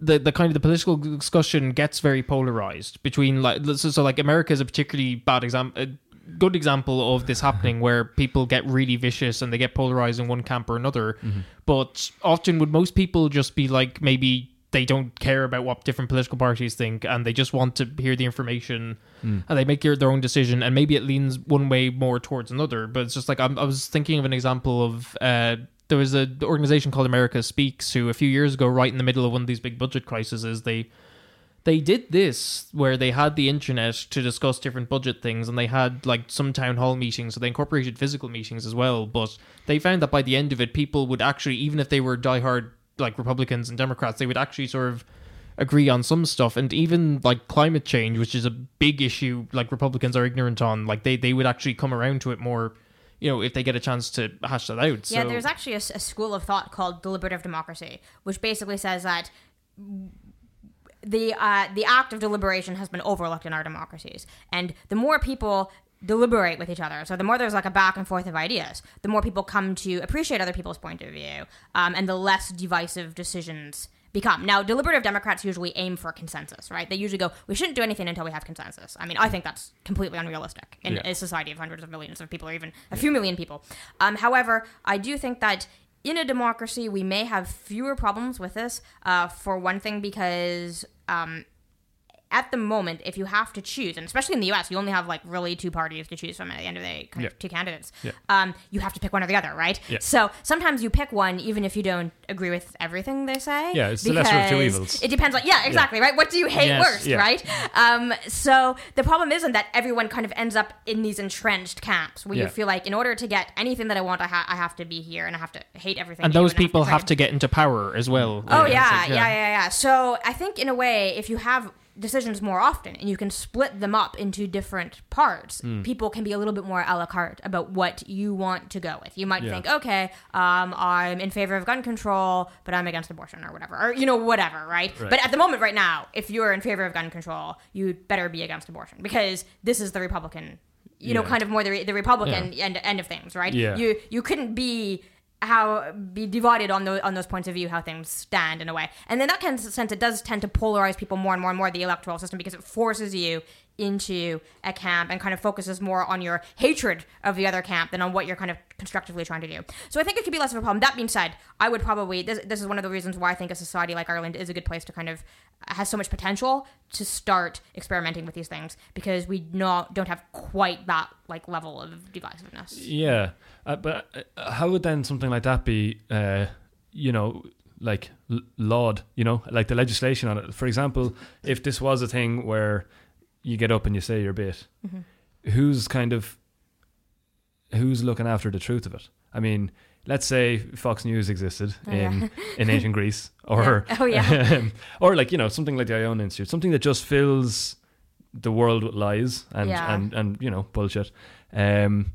the the kind of the political discussion gets very polarized between like so, so like America is a particularly bad example. Good example of this happening mm-hmm. where people get really vicious and they get polarized in one camp or another. Mm-hmm. But often, would most people just be like maybe they don't care about what different political parties think and they just want to hear the information mm. and they make their, their own decision and maybe it leans one way more towards another but it's just like I'm, i was thinking of an example of uh, there was an organization called america speaks who a few years ago right in the middle of one of these big budget crises they they did this where they had the internet to discuss different budget things and they had like some town hall meetings so they incorporated physical meetings as well but they found that by the end of it people would actually even if they were diehard like republicans and democrats they would actually sort of agree on some stuff and even like climate change which is a big issue like republicans are ignorant on like they they would actually come around to it more you know if they get a chance to hash that out. So Yeah, there's actually a school of thought called deliberative democracy, which basically says that the uh, the act of deliberation has been overlooked in our democracies, and the more people deliberate with each other, so the more there's like a back and forth of ideas, the more people come to appreciate other people's point of view, um, and the less divisive decisions become. Now, deliberative Democrats usually aim for consensus, right? They usually go, "We shouldn't do anything until we have consensus." I mean, I think that's completely unrealistic in Yeah. a society of hundreds of millions of people, or even a few million people. Um, however, I do think that in a democracy, we may have fewer problems with this. Uh, for one thing, because um, at the moment, if you have to choose, and especially in the U.S., you only have like really two parties to choose from at the end of the day, kind of Yeah. two candidates. Yeah. Um, you have to pick one or the other, right? Yeah. So sometimes you pick one, even if you don't agree with everything they say. Yeah, it's the lesser of two evils. It depends on yeah, exactly, right. What do you hate Yes, worst, right? Um, so the problem isn't that everyone kind of ends up in these entrenched camps where you feel like in order to get anything that I want, I, ha- I have to be here and I have to hate everything. and those people try have to get into power as well Oh Like, yeah, like, yeah, yeah, yeah. So I think in a way, if you have decisions more often and you can split them up into different parts, Hmm. people can be a little bit more a la carte about what you want to go with. You might Yeah. think, okay, um, I'm in favor of gun control, but I'm against abortion or whatever, or you know, whatever, right? Right. But at the moment, right now, if you're in favor of gun control, you'd better be against abortion because this is the Republican. You know, kind of more the, re- the Republican end, end of things, right? Yeah. You you couldn't be how be divided on those on those points of view how things stand in a way. And in that kind of sense it does tend to polarize people more and more and more the electoral system because it forces you into a camp and kind of focuses more on your hatred of the other camp than on what you're kind of constructively trying to do. So i think it could be less of a problem. That being said i would probably this, this is one of the reasons why i think a society like ireland is a good place to kind of uh, has so much potential to start experimenting with these things because we not don't have quite that like level of divisiveness. Yeah, uh, but uh, how would then something like that be? Uh, you know, like l- laud. You know, like the legislation on it. For example, if this was a thing where you get up and you say your bit, Mm-hmm. who's kind of who's looking after the truth of it? I mean, let's say Fox News existed Oh, in yeah. in <laughs> ancient Greece, or <laughs> Oh, yeah. <laughs> or like you know something like the Iona Institute, something that just fills the world with lies and Yeah. and and you know bullshit. Um,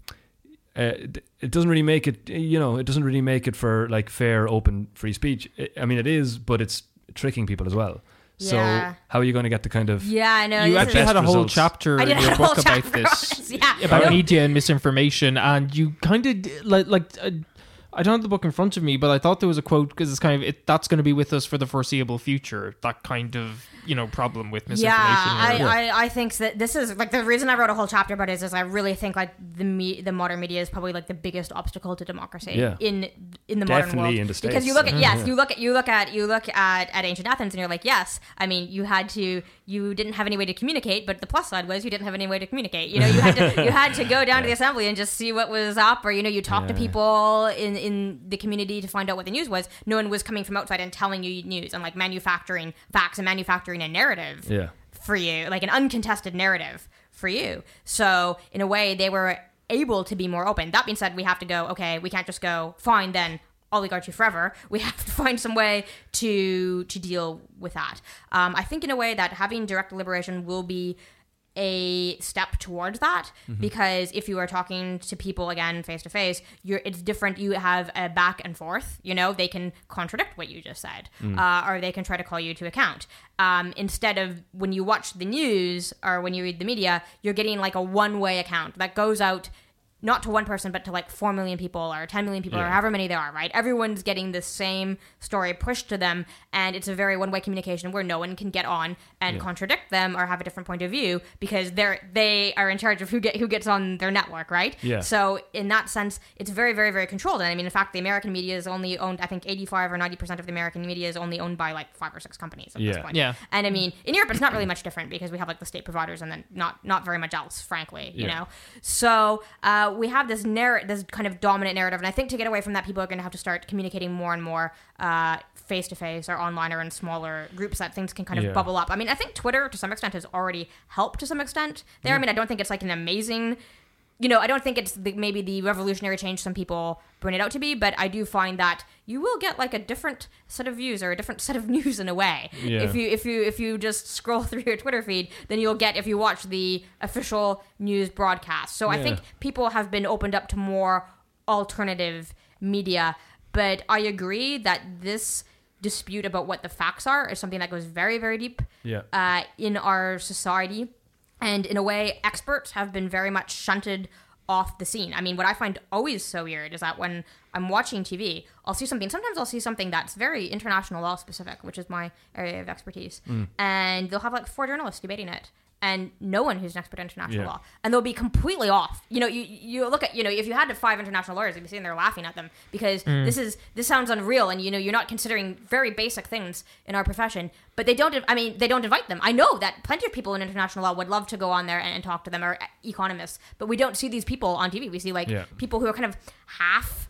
uh, it- it doesn't really make it, you know, it doesn't really make it for like fair, open, free speech. I- I mean, it is, but it's tricking people as well. So Yeah. how are you going to get the kind of Yeah, I know. you actually had a whole results. chapter in your have a whole book about this this, yeah. about media and misinformation and you kind of like like uh, I don't have the book in front of me but I thought there was a quote because it's kind of it, that's going to be with us for the foreseeable future that kind of you know problem with misinformation Yeah, I, I, I think that this is like the reason I wrote a whole chapter about it is, is I really think like the me, the modern media is probably like the biggest obstacle to democracy Yeah. in in the modern Definitely world. in the States. because you look at <laughs> yes, you look at you look at you look at at ancient Athens and you're like yes, I mean you had to you didn't have any way to communicate, but the plus side was you didn't have any way to communicate. You know you had to you had to go down to <laughs> the assembly and just see what was up, or you know you talk to people in in the community to find out what the news was. No one was coming from outside and telling you news and like manufacturing facts and manufacturing a narrative yeah, for you, like an uncontested narrative for you. So in a way, they were able to be more open. That being said, we have to go. Okay, we can't just go. Fine, then oligarchy forever. We <laughs> have to find some way to to deal with that. Um, I think in a way that having direct deliberation will be a step towards that because if you are talking to people again face to face you're it's different you have a back and forth you know they can contradict what you just said uh, or they can try to call you to account um, instead of when you watch the news or when you read the media you're getting like a one-way account that goes out not to one person but to like 4 million people or 10 million people or however many there are right everyone's getting the same story pushed to them and it's a very one-way communication where no one can get on and Yeah. contradict them or have a different point of view because they're they are in charge of who get who gets on their network right Yeah. so in that sense it's very very very controlled and i mean in fact the american media is only owned i think 85 or 90 percent of the american media is only owned by like five or six companies at this point Yeah. and I mean, in Europe, it's not really much different because we have like the state providers and then not not very much else, frankly. You Yeah. know, so uh, we have this narrative, this kind of dominant narrative, and I think to get away from that, people are going to have to start communicating more and more face to face or online or in smaller groups that things can kind of Yeah. bubble up. I mean, I think Twitter to some extent has already helped to some extent there. I mm. mean, I don't think it's like an amazing you know, I don't think it's the, maybe the revolutionary change some people bring it out to be, but I do find that you will get like a different set of views or a different set of <laughs> news in a way. Yeah. If you if you if you just scroll <laughs> through your Twitter feed, then you'll get if you watch the official news broadcast. So I think people have been opened up to more alternative media, but I agree that this dispute about what the facts are is something that goes very very deep Yeah. uh, in our society. And in a way, experts have been very much shunted off the scene. I mean, what I find always so weird is that when I'm watching TV, I'll see something. Sometimes I'll see something that's very international law specific, which is my area of expertise. Mm. And they'll have like four journalists debating it. And no one who's an expert in international Yeah. law, and they'll be completely off. You know, you you look at you know if you had five international lawyers, you'd be sitting there laughing at them because mm. this is this sounds unreal, and you know you're not considering very basic things in our profession. But they don't. I mean, they don't invite them. I know that plenty of people in international law would love to go on there and, and talk to them, or uh, economists, but we don't see these people on TV. We see like Yeah. people who are kind of half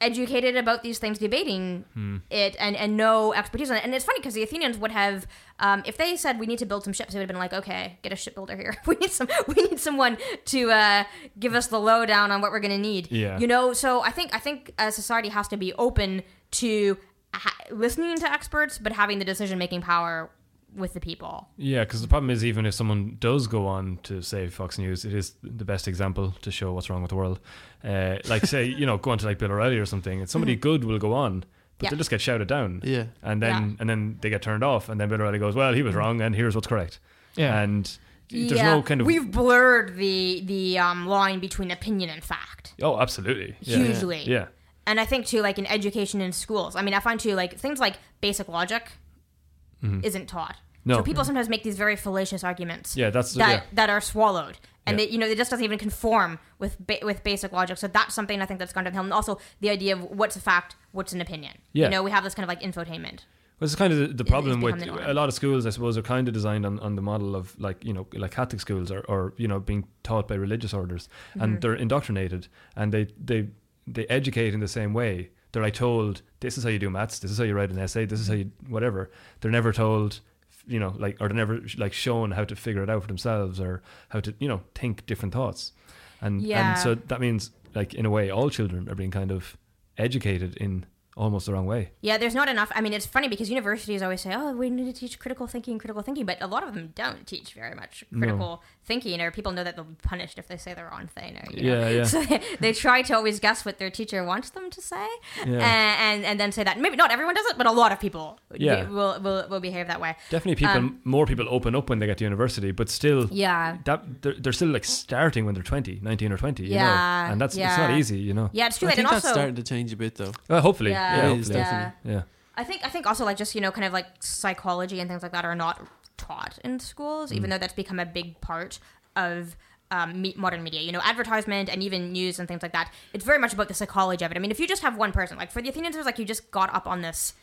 educated about these things debating it and, and no expertise on it. And it's funny because the Athenians would have, um, if they said we need to build some ships, they would have been like, okay, get a shipbuilder here. <laughs> we need some, we need someone to uh, give us the lowdown on what we're going to need. Yeah. You know, so I think I think a society has to be open to ha- listening to experts, but having the decision making power with the people. Yeah, because the problem is even if someone does go on to say Fox News, it is the best example to show what's wrong with the world. Uh, like say, you know, go on to like Bill O'Reilly or something, and somebody good will go on, but Mm-hmm. Yeah. they'll just get shouted down. Yeah. And then Yeah. and then they get turned off, and then Bill O'Reilly goes, "Well, he was wrong, and here's what's correct." Yeah. And there's no kind of we've blurred the the um, line between opinion and fact. oh, absolutely, yeah. hugely. yeah, And I think too, like in education in schools. I mean, I find too, like things like basic logic isn't taught. No. So people sometimes make these very fallacious arguments. Yeah, that's- that yeah. that are swallowed, and Yeah. they, you know, it just doesn't even conform with ba- with basic logic. So that's something I think that's gone downhill. And also the idea of what's a fact, what's an opinion. Yeah. You know, we have this kind of like infotainment. Well, it's kind of the, the problem with a lot of schools. I suppose are kind of designed on, on the model of like you know like Catholic schools or, or you know being taught by religious orders, Mm-hmm. and they're indoctrinated and they they they educate in the same way. They're like told this is how you do maths, this is how you write an essay, this is how you whatever. They're never told you know like or they're never like shown how to figure it out for themselves or how to you know think different thoughts, and Yeah. and so that means like in a way all children are being kind of educated in almost the wrong way. Yeah, there's not enough. I mean, it's funny because universities always say, "Oh, we need to teach critical thinking, critical thinking," but a lot of them don't teach very much critical thinking, or people know that they'll be punished if they say the wrong thing. Or, you know? Yeah, yeah. <laughs> So they, they try to always guess what their teacher wants them to say, Yeah. and, and and then say that. Maybe not everyone does it, but a lot of people Yeah. will, will will behave that way. Definitely, people Um, more people open up when they get to university, but still, Yeah. that they're, they're still like starting when they're 20, 19 or twenty. You Yeah, know? and that's it's not easy, you know. Yeah, it's true. I and think that's also, starting to change a bit though. Well, hopefully, Yeah, yeah, it hopefully. is yeah. yeah. I think I think also like just you know kind of like psychology and things like that are not taught in schools, Mm. even though that's become a big part of um, me- modern media. You know, advertisement and even news and things like that. It's very much about the psychology of it. I mean, if you just have one person, like for the Athenians, it was like you just got up on this,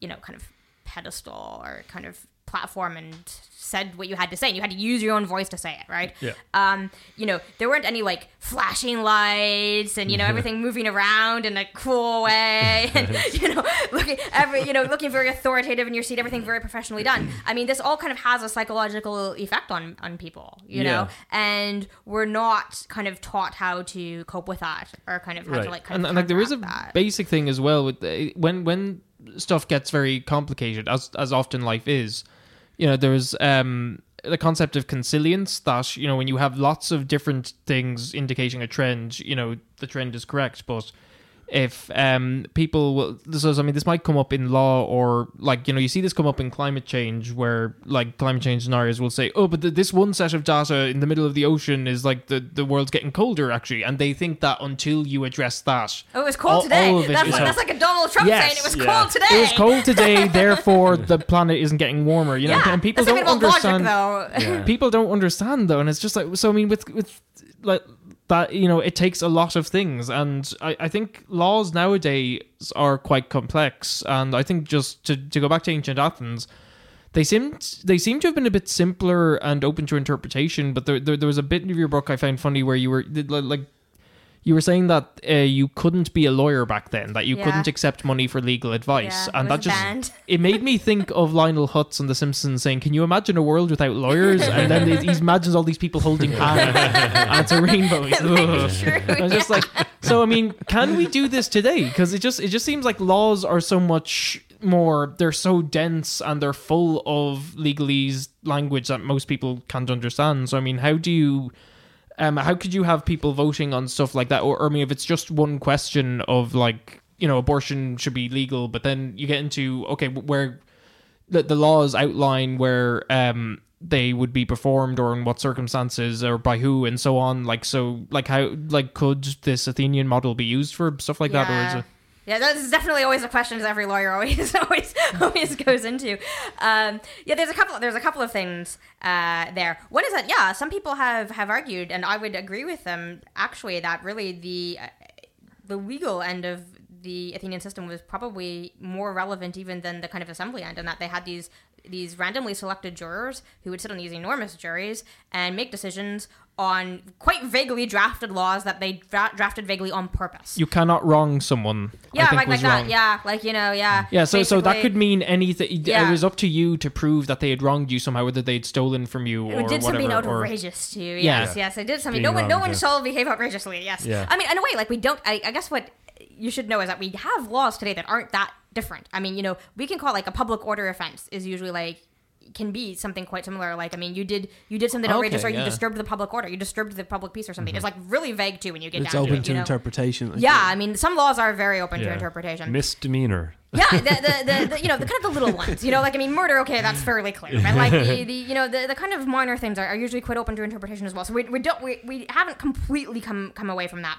you know, kind of pedestal or kind of platform and said what you had to say and you had to use your own voice to say it right Yeah. um you know there weren't any like flashing lights and you know <laughs> everything moving around in a cool way <laughs> and you know looking every you know looking very authoritative in your seat everything very professionally done <clears throat> i mean this all kind of has a psychological effect on on people you know Yeah. and we're not kind of taught how to cope with that or kind of how to like kind and, of and like there is a that. basic thing as well with the, when when stuff gets very complicated as as often life is you know there's um the concept of consilience that you know when you have lots of different things indicating a trend you know the trend is correct but if um people will so i mean this might come up in law or like you know you see this come up in climate change where like climate change scenarios will say oh but th- this one set of data in the middle of the ocean is like the the world's getting colder actually and they think that until you address that Oh, it was cold all- today. all of it that's, is like, that's like a Donald Trump Yes, saying it was yeah. cold today. it was cold today, therefore the planet isn't getting warmer. You know, Yeah, and people don't not even about understand. Logic, though. Yeah. People don't understand though, and it's just like so. I mean, with with like that, you know, it takes a lot of things, and I, I think laws nowadays are quite complex. And I think just to to go back to ancient Athens. They seemed they seem to have been a bit simpler and open to interpretation, but there, there there was a bit of your book I found funny where you were like you were saying that uh, you couldn't be a lawyer back then, that you Yeah. couldn't accept money for legal advice, Yeah, and that just banned. <laughs> it made me think of Lionel Hutz on The Simpsons saying, "Can you imagine a world without lawyers?" And then he he imagines all these people holding <laughs> hands, and it's a rainbow. <laughs> He's, "Ugh." True. I was just like, so I mean, can we do this today? Because it just it just seems like laws are so much more. They're so dense and they're full of legalese language that most people can't understand. So I mean, how do you? Um, how could you have people voting on stuff like that? Or, or I mean, if it's just one question of like, you know, abortion should be legal, but then you get into okay, where the, the laws outline where um they would be performed or in what circumstances or by who and so on like so like how like could this athenian model be used for stuff like that or is it Yeah, that's definitely always a question every lawyer always <laughs> always always goes into. Um, yeah, there's a couple there's a couple of things uh, there. One is that yeah, some people have have argued, and I would agree with them actually that really the uh, the legal end of the Athenian system was probably more relevant even than the kind of assembly end, and that they had these these randomly selected jurors who would sit on these enormous juries and make decisions on quite vaguely drafted laws that they dra- drafted vaguely on purpose. you cannot wrong someone I Yeah, think like, was like that. Yeah, like you know, yeah. Yeah, so so that could mean anything. Yeah. It was up to you to prove that they had wronged you somehow, whether they'd stolen from you or whatever. It did something whatever. or- outrageous to you. Yeah. Yes, yes, it did something. Being No one, no one yeah. shall behave outrageously. Yes. Yeah. I mean, in a way, like we don't. I, I guess what you should know is that we have laws today that aren't that different. I mean, you know, we can call like a public order offense is usually like can be something quite similar. Like, I mean, you did you did something outrageous, Okay, or you yeah. disturbed the public order, you disturbed the public peace, or something. It's mm-hmm. like really vague too when you get It's down open to it. to you know? interpretation. I Yeah, think. I mean, some laws are very open to interpretation. Misdemeanor. Yeah, the, the, <laughs> the, the you know the kind of the little ones, you know, like I mean, murder. Okay, that's fairly clear, but like the, the you know the, the kind of minor things are, are usually quite open to interpretation as well. So we, we don't we, we haven't completely come come away from that.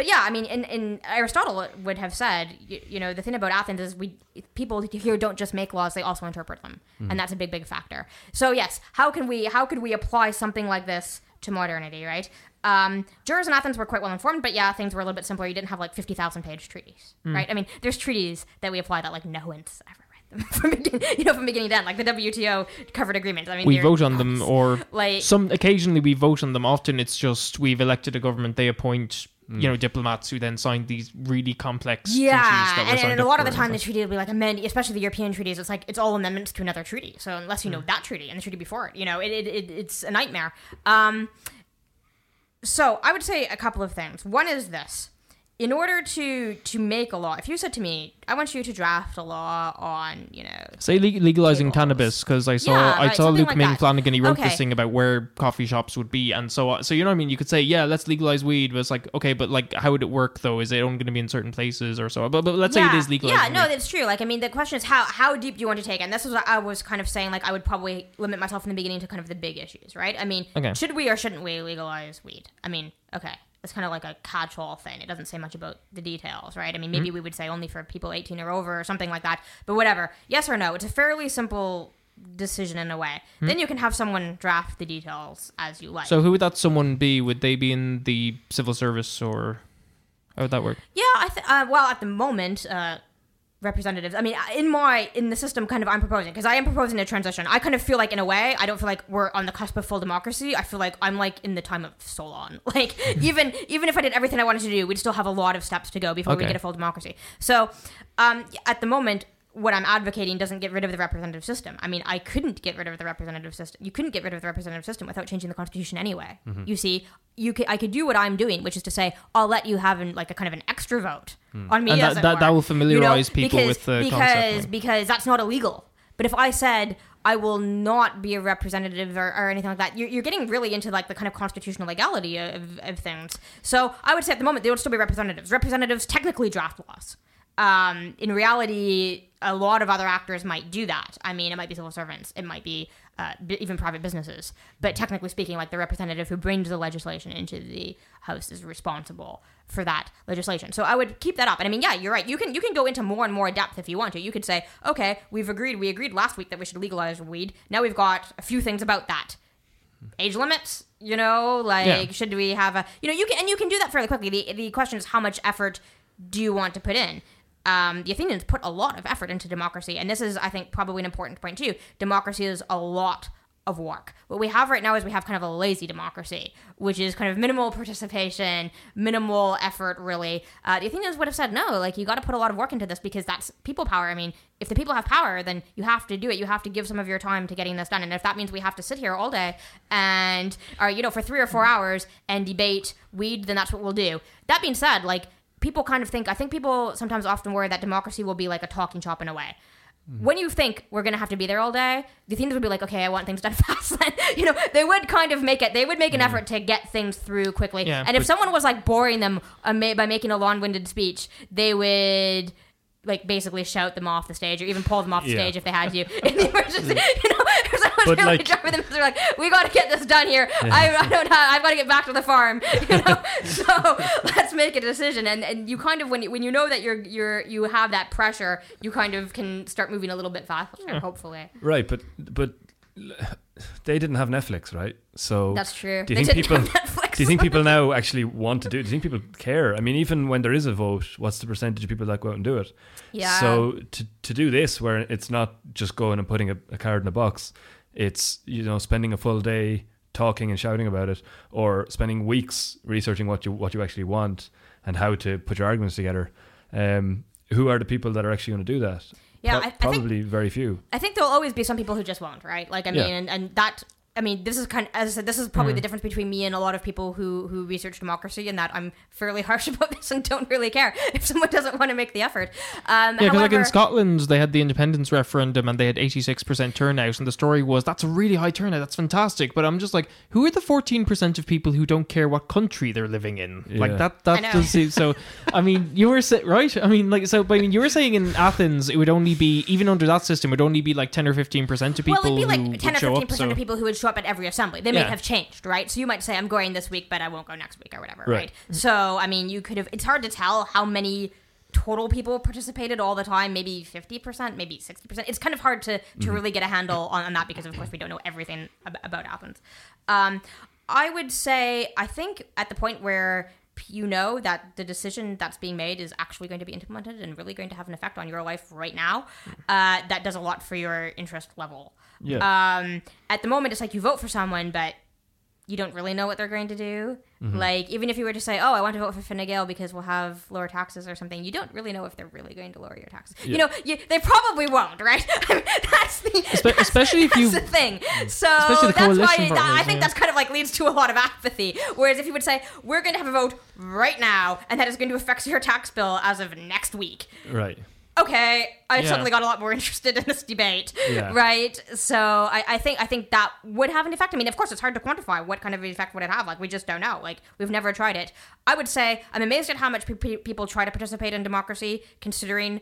But yeah, I mean, in, in Aristotle would have said, you, you know, the thing about Athens is we people here don't just make laws; they also interpret them, and that's a big, big factor. So yes, how can we how could we apply something like this to modernity, right? Um, jurors in Athens were quite well informed, but yeah, things were a little bit simpler. You didn't have like fifty thousand page treaties, right? I mean, there's treaties that we apply that like no one's ever read them <laughs> from begin- you know from beginning to end, like the WTO covered agreements. I mean, we vote on them, or like some occasionally we vote on them. Often it's just we've elected a government. They appoint you know diplomats who then sign these really complex treaties Yeah, that were and, and a lot of the time the treaty will be like amended, especially the European treaties. It's like it's all amendments to another treaty. So unless you know that treaty and the treaty before it, you know, it, it, it it's a nightmare. Um, so I would say a couple of things. One is this: in order to to make a law, if you said to me, "I want you to draft a law on," you know, Say leg- legalizing Tables. cannabis because I saw Yeah, I right, saw Luke like Ming that. Flanagan. He wrote Okay. this thing about where coffee shops would be and so on. So you know what I mean? You could say yeah, let's legalize weed, but it's like okay, but like how would it work though? Is it only going to be in certain places or so? But, but let's say it is legal. Yeah, no, that's true. Like, I mean, the question is how how deep do you want to take? it? And this is what I was kind of saying. Like, I would probably limit myself in the beginning to kind of the big issues, right? I mean, Okay. should we or shouldn't we legalize weed? I mean, okay, it's kind of like a catch-all thing. It doesn't say much about the details, right? I mean, maybe we would say only for people 18 or over or something like that. But whatever. Yes or no? It's a fairly simple decision in a way. Then you can have someone draft the details as you like. So who would that someone be? Would they be in the civil service or how would that work? Yeah, I th- uh, well, at the moment, uh, representatives. I mean, in my in the system, kind of, I'm proposing because I am proposing a transition. I kind of feel like, in a way, I don't feel like we're on the cusp of full democracy. I feel like I'm like in the time of Solon. <laughs> Like <laughs> even even if I did everything I wanted to do, we'd still have a lot of steps to go before we get a full democracy. So, um, at the moment. What I'm advocating doesn't get rid of the representative system. I mean, I couldn't get rid of the representative system. You couldn't get rid of the representative system without changing the constitution anyway. Mm-hmm. You see, you could, I could do what I'm doing, which is to say, I'll let you have an, like a kind of an extra vote on me. And that- that- that will familiarize people because, with the because concept. because that's not illegal. But if I said I will not be a representative or, or anything like that, you're, you're getting really into like the kind of constitutional legality of, of things. So I would say at the moment they would still be representatives. Representatives technically draft laws. Um, in reality, a lot of other actors might do that. I mean, it might be civil servants, it might be uh, b- even private businesses. But technically speaking, like the representative who brings the legislation into the house is responsible for that legislation. So I would keep that up. And I mean, yeah, you're right. You can you can go into more and more depth if you want to. You could say, okay, we've agreed. We agreed last week that we should legalize weed. Now we've got a few things about that age limits you know like Yeah. should we have a you know you can and you can do that fairly quickly the, the question is how much effort do you want to put in um, the athenians put a lot of effort into democracy and this is i think probably an important point too democracy is a lot of work. What we have right now is we have kind of a lazy democracy, which is kind of minimal <laughs> participation, minimal effort, really. Uh, the Athenians would have said, no, like, you got to put a lot of work into this because that's people power. I mean, if the people have power, then you have to do it. You have to give some of your time to getting this done. And if that means we have to sit here all day and, or, you know, for three or four hours and debate weed, then that's what we'll do. That being said, like, people kind of think, I think people sometimes often worry that democracy will be like a talking shop in a way mm-hmm. when you think we're gonna have to be there all day, the Athenians would be like, okay, I want things done <laughs> fast. <laughs> You know they would kind of make it. They would make an mm-hmm. effort to get things through quickly. Yeah, and if someone was like boring them by making a long-winded speech, they would like basically shout them off the stage or even pull them off the Yeah. stage if they had to in the emergency. You know, <laughs> someone's really like- driving them, they're like, "We got to get this done here. I, I don't have. I've got to get back to the farm." <laughs> You know, <laughs> so let's make a decision. And and you kind of when you, when you know that you're you're you have that pressure, you kind of can start moving a little bit faster. Hopefully, Right, but but <sighs> they didn't have Netflix, right? So that's true. do you They think people-. Do you think people now actually want to do it? Do you think people care? I mean, even when there is a vote, what's the percentage of people that go out and do it? Yeah. So to to do this, where it's not just going and putting a, a card in a box, it's you know spending a full day talking and shouting about it, or spending weeks researching what you what you actually want and how to put your arguments together. Um, who are the people that are actually going to do that? Yeah, Pro- I- I think- probably very few. I think there'll always be some people who just won't, right? Like, I mean, Yeah. and, and that, I mean, this is kind of, as I said, this is probably the difference between me and a lot of people who, who research democracy, and that I'm fairly <laughs> harsh about this and don't really care <laughs> if someone doesn't want to make the effort. Um, Yeah, because like in Scotland, they had the independence referendum and they had 86% turnout, and the story was that's a really high turnout, that's fantastic. But I'm just like, who are the 14% of people who don't care what country they're living in? Like that, I that does seem so. I mean, you were sa- right. I mean, like so. But I mean, you were saying in Athens, it would only be even under that system, it would only be like 10 or 15% of people well, it'd be like 10 or show 15 up. percent So of people who would show up at every assembly. They may Yeah. have changed, right? So you might say, I'm going this week, but I won't go next week or whatever, Right. right? So, I mean, you could have, it's hard to tell how many total people participated all the time, maybe 50%, maybe 60%. It's kind of hard to, to Mm-hmm. really get a handle on, on that because, of course, we don't know everything ab- about Athens. Um, I would say, I think at the point where you know that the decision that's being made is actually going to be implemented and really going to have an effect on your life right now, uh, that does a lot for your interest level. Yeah. Um, at the moment, it's like you vote for someone, but you don't really know what they're going to do. Mm-hmm. Like, even if you were to say, "Oh, I want to vote for Fine Gael because we'll have lower taxes or something," you don't really know if they're really going to lower your taxes. You know, you, they probably won't, right? <laughs> I mean, that's the Espe- that's- especially if that's you- the thing. So that's why I think yeah. that's kind of like leads to a lot of apathy. Whereas if you would say, "We're going to have a vote right now," and that is going to affect your tax bill as of next week, Right. Okay, I Yeah. suddenly got a lot more <laughs> interested in this debate, Yeah. right? So I, I think I think that would have an effect. I mean, of course, it's hard to quantify what kind of effect would it have. Like we just don't know. Like we've never tried it. I would say I'm amazed at how much pe- pe- people try to participate in democracy, considering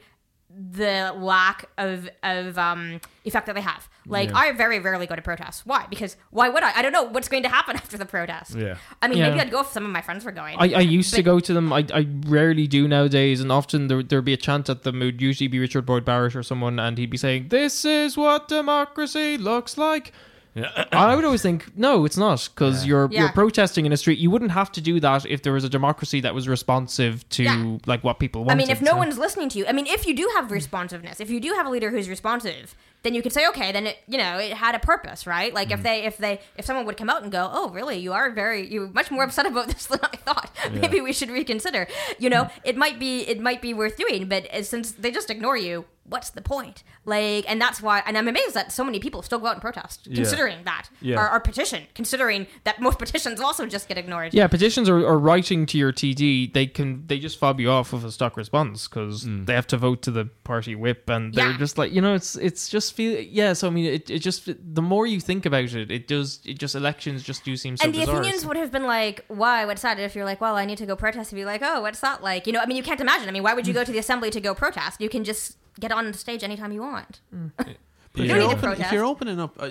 the lack of of um, effect that they have. Like Yeah. I very rarely go to protests. Why? Because why would I? I don't know what's going to happen <laughs> after the protest. Yeah. I mean, Yeah. maybe I'd go if some of my friends were going. I, I used to go to them. I, I rarely do nowadays, and often there there'd be a chant at them. It would usually be Richard Boyd Barrett or someone, and he'd be saying, "This is what democracy looks like." Yeah. I would always think, no, it's not, because Yeah. you're you're protesting in a street. You wouldn't have to do that if there was a democracy that was responsive to Yeah. like what people want. I wanted. mean, if no so- one's listening to you, I mean, if you do have responsiveness, if you do have a leader who's responsive, then you could say, okay, then it, you know, it had a purpose, right? Like if they, if they, if someone would come out and go, oh, really, you are very, you're much more upset <laughs> about this than I thought. Maybe we should reconsider. You know, it might be, it might be worth doing, but uh, since they just ignore you, what's the point? Like, and that's why, and I'm amazed that so many people still go out and protest, Yeah. considering that, Yeah. or, or petition, considering that most <laughs> petitions also just get ignored. Yeah, petitions are, or writing to your TD, they can they just fob you off with a stock response because mm. they have to vote to the party whip, and they're Yeah. just like you know, it's it's just feel yeah. So I mean, it, it just the more you think about it, it does it just elections just do seem so and the bizarre. Athenians would have been like, "Why? What's that?" If you're like, "Well, I need to go protest," you'd be like, "Oh, what's that like?" You know, I mean, you can't imagine. I mean, why would you go to the assembly to go protest? You can just get on the stage anytime you want. <laughs> But if, you're open, if you're opening up, uh,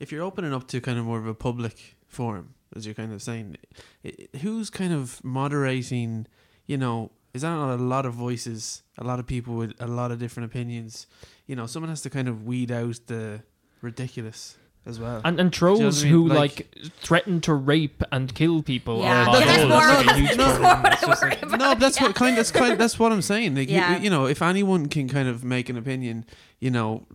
if you're opening up to kind of more of a public forum, as you're kind of saying, i i- who's kind of moderating? You know, is that not a lot of voices, a lot of people with a lot of different opinions? You know, someone has to kind of weed out the ridiculous as well. and and trolls you know I mean? who Like- like, threaten to rape and kill people. Yeah, are that's also more- oh, like a huge <laughs> that's problem. more what I worry like- about. no, but that's what kind. That's kind. <laughs> That's what I'm saying. Like, Yeah. you, you know, if anyone can kind of make an opinion, you know,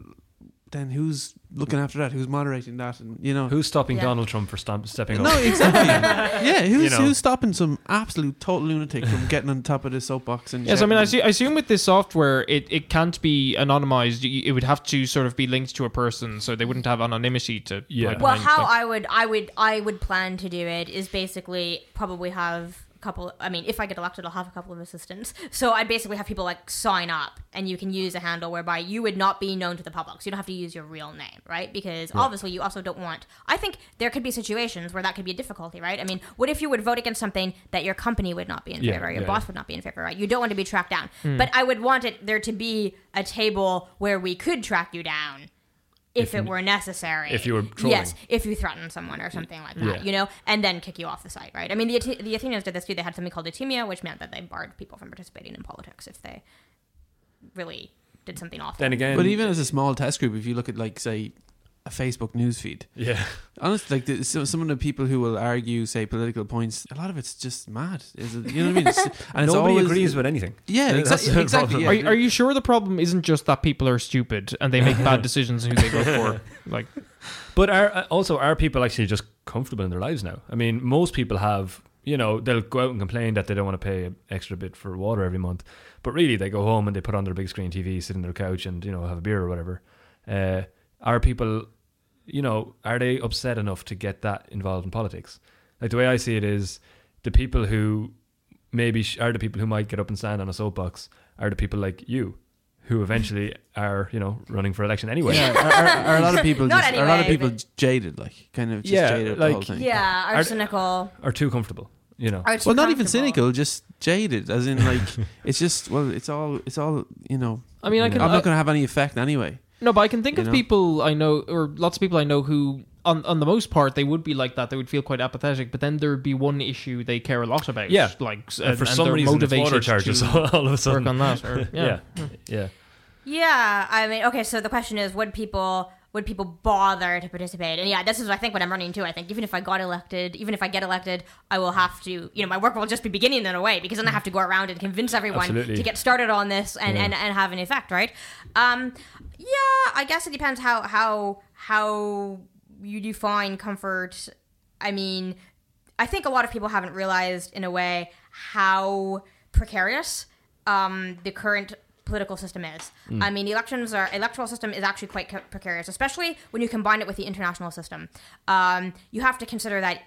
then who's looking after that? Who's moderating that? And you know, Who's stopping Yeah. Donald Trump for stamp, stepping no, up? No, exactly. <laughs> yeah, who's You know. who's stopping some absolute total lunatic from getting on top of the soapbox and Yes, I mean, I, see, I assume with this software, it, it can't be anonymized. It would have to sort of be linked to a person, so they wouldn't have anonymity to. Yeah. Well, how like- I would, I would, I would plan to do it is basically probably have a couple. I mean, if I get elected, I'll have a couple of assistants. So I'd basically have people like sign up, and you can use a handle whereby you would not be known to the public. So you don't have to use your real name, right? Because obviously, you also don't want. I think there could be situations where that could be a difficulty, right? I mean, what if you would vote against something that your company would not be in Yeah, favor, your yeah, boss yeah. would not be in favor, right? You don't want to be tracked down. Hmm. But I would want it there to be a table where we could track you down if, If it were necessary. if you were trolling. Yes, if you threaten someone or something like that, Yeah. you know, and then kick you off the site, right? I mean, the, the Athenians did this too. They had something called atimia, which meant that they barred people from participating in politics if they really did something awful. Then again, But even as a small test group, if you look at like say a Facebook newsfeed. yeah, honestly, like the, so, some of the people who will argue, say political points, a lot of it's just mad. Is it? You know what I mean? It's, <laughs> and it's nobody always, agrees with anything. Yeah, That's exactly. exactly yeah. Are, you- are you sure the problem isn't just that people are stupid and they make bad <laughs> decisions who they vote for? <laughs> Like, But are uh, also are people actually just comfortable in their lives now? I mean, most people have, you know, they'll go out and complain that they don't want to pay an extra bit for water every month, but really they go home and they put on their big screen TV, sit on their couch, and you know have a beer or whatever. Uh, are people, you know, are they upset enough to get that involved in politics? Like the way I see it is, the people who maybe sh- are the people who might get up and stand on a soapbox are the people like you. Who eventually <laughs> are, you know, running for election anyway. Yeah, are, are, are a lot of <laughs> people Not just, are a lot of people jaded, like kind of just Yeah, jaded the whole like- thing. yeah, are, Are- cynical. Are too comfortable, you know. Well, not even cynical, just jaded. As in, like <laughs> it's just well, it's all, it's all, you know. I mean, I can, I'm not going to have any effect anyway. No, but I can think You of know? people I know, or lots of people I know who, on on the most part, they would be like that. They would feel quite apathetic, but then there would be one issue they care a lot about. Yeah. like And for and some they're reason, it's motivated water charges to <laughs> all of a sudden. work sudden. on that. Or, <laughs> yeah. yeah, yeah. Yeah, I mean, okay. So the question is, would people would people bother to participate? And yeah, this is I think what I'm running into. I think even if I got elected, even if I get elected, I will have to, you know, my work will just be beginning in a way because then I have to go around and convince everyone Absolutely. to get started on this and, Yeah. and, and have an effect, right? Um, yeah, I guess it depends how how how you define comfort. I mean, I think a lot of people haven't realized in a way how precarious um, the current political system is. I mean, elections are electoral system is actually quite ca- precarious, especially when you combine it with the international system. Um, you have to consider that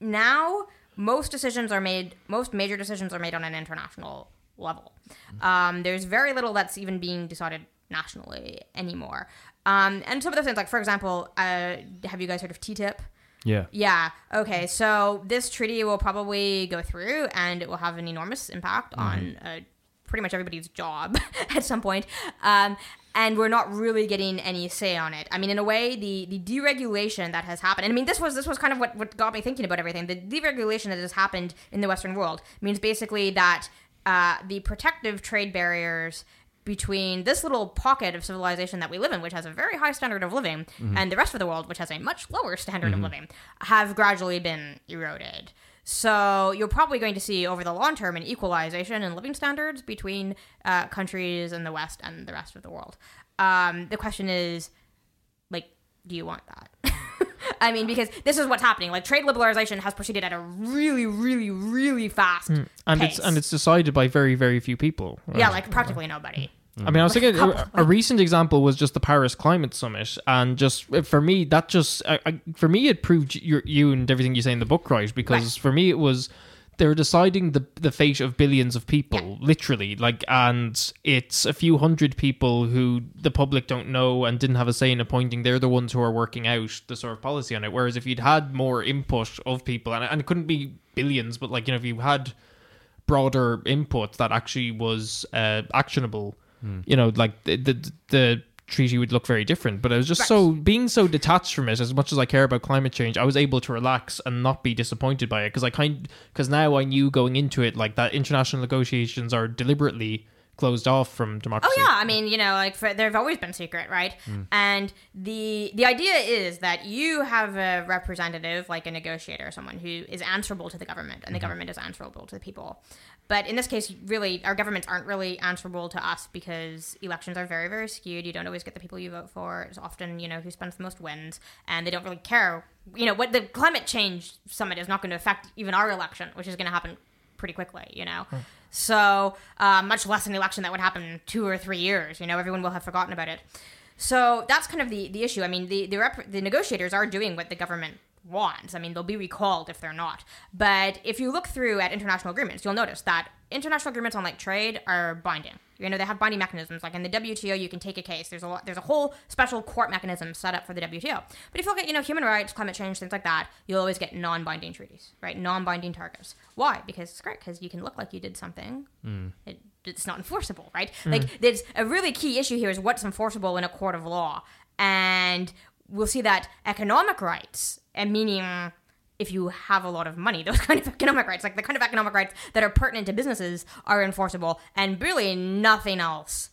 now most decisions are made, most major decisions are made on an international level. Um, there's very little that's even being decided nationally anymore. Um, and some of those things, like for example, uh, have you guys heard of TTIP? Yeah. Yeah. Okay. So this treaty will probably go through, and it will have an enormous impact on uh, pretty much everybody's job <laughs> at some point. Um, and we're not really getting any say on it. I mean, in a way, the the deregulation that has happened. And I mean, this was this was kind of what what got me thinking about everything. The deregulation that has happened in the Western world means basically that uh, the protective trade barriers between this little pocket of civilization that we live in, which has a very high standard of living, and the rest of the world, which has a much lower standard of living, have gradually been eroded. So you're probably going to see over the long term an equalization in living standards between uh, countries in the West and the rest of the world. Um, the question is, like, do you want that? <laughs> I mean, because this is what's happening. Like trade liberalization has proceeded at a really, really, really fast and pace. it's and it's decided by very very few people. right? yeah, like practically nobody. I mean, I was Like, thinking a, a recent example was just the Paris Climate Summit, and just for me, that just I, I, for me it proved you, you and everything you say in the book right because for me it was they're deciding the the fate of billions of people, literally, like, and it's a few hundred people who the public don't know and didn't have a say in appointing. They're the ones who are working out the sort of policy on it. Whereas if you'd had more input of people, and, and it couldn't be billions, but like you know, if you had broader input that actually was uh, actionable, Hmm. you know, like the, the the treaty would look very different. But I was just so being so detached from it. As much as I care about climate change, I was able to relax and not be disappointed by it because I kind because now I knew going into it like that international negotiations are deliberately closed off from democracy. Oh yeah, I mean, you know, like for, they've always been secret, right? Hmm. And the the idea is that you have a representative, like a negotiator, or someone who is answerable to the government, and the mm-hmm. government is answerable to the people. But in this case, really, our governments aren't really answerable to us because elections are very, very skewed. You don't always get the people you vote for. It's often, you know, who spends the most wins, and they don't really care. You know, what the climate change summit is not going to affect even our election, which is going to happen pretty quickly. You know, so uh, much less an election that would happen in two or three years. You know, everyone will have forgotten about it. So that's kind of the, the issue. I mean, the the, rep- the negotiators are doing what the government wants. I mean, they'll be recalled if they're not. But if you look through at international agreements, you'll notice that international agreements on like trade are binding. You know, they have binding mechanisms. Like in the WTO, you can take a case. There's a lot, there's a whole special court mechanism set up for the WTO. But if you look at you know human rights, climate change, things like that, you'll always get non-binding treaties, right? Non-binding targets. Why? Because it's great because you can look like you did something. Mm. It, it's not enforceable, right? Mm. Like there's a really key issue here is what's enforceable in a court of law, and we'll see that economic rights, and meaning if you have a lot of money, <laughs> those kind of economic rights, like the kind of economic rights that are pertinent to businesses, are enforceable, and really nothing else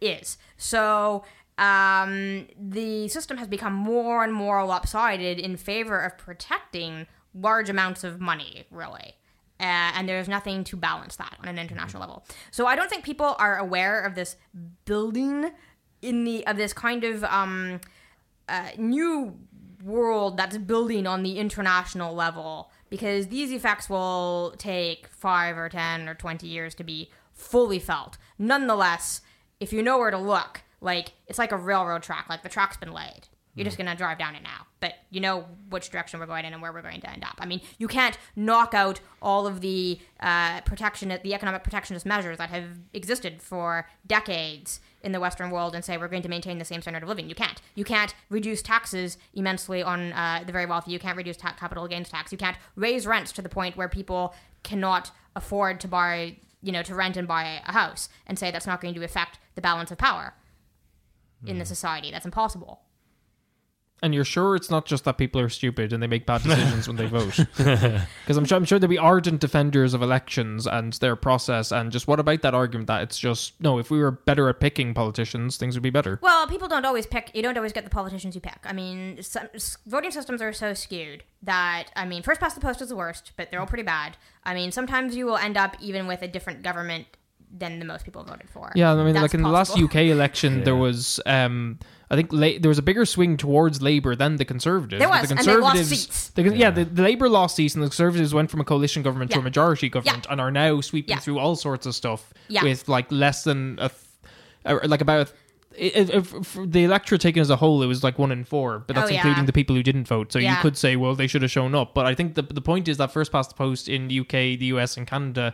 is. So um, the system has become more and more lopsided in favor of protecting large amounts of money, really. Uh, and there's nothing to balance that on an international level. So I don't think people are aware of this building in the of this kind of um, uh, new world that's building on the international level because these effects will take five or ten or twenty years to be fully felt. Nonetheless, if you know where to look, like it's like a railroad track, like the track's been laid. You're just gonna drive down it now, but you know which direction we're going in and where we're going to end up. I mean, you can't knock out all of the uh, protection, the economic protectionist measures that have existed for decades in the Western world and say we're going to maintain the same standard of living. You can't. You can't reduce taxes immensely on uh, the very wealthy. You can't reduce ta- capital gains tax. You can't raise rents to the point where people cannot afford to buy, you know, to rent and buy a house and say that's not going to affect the balance of power in the society. That's impossible. And you're sure it's not just that people are stupid and they make bad <laughs> decisions when they vote? <laughs> Because I'm sure, I'm sure there'll be ardent defenders of elections and their process. And just what about that argument that it's just, no, if we were better at picking politicians, things would be better? Well, people don't always pick. You don't always get the politicians you pick. I mean, some, s- voting systems are so skewed that I mean, first past the post is the worst, but they're all pretty bad. I mean, sometimes you will end up even with a different government than the most people voted for. Yeah, I mean, That's like in the last. UK election, there was, um, I think, la- there was a bigger swing towards Labour than the Conservatives. There was, the and they lost seats. the con- yeah, the, the Labour lost seats, and the Conservatives went from a coalition government to a majority government, and are now sweeping Yeah. through all sorts of stuff Yeah. with like less than a, th- or like about. If, if, if the electorate taken as a whole, it was like one in four, but that's Oh, yeah. including the people who didn't vote. So you could say, well, they should have shown up. But I think the the point is that first past the post in the UK, the US, and Canada,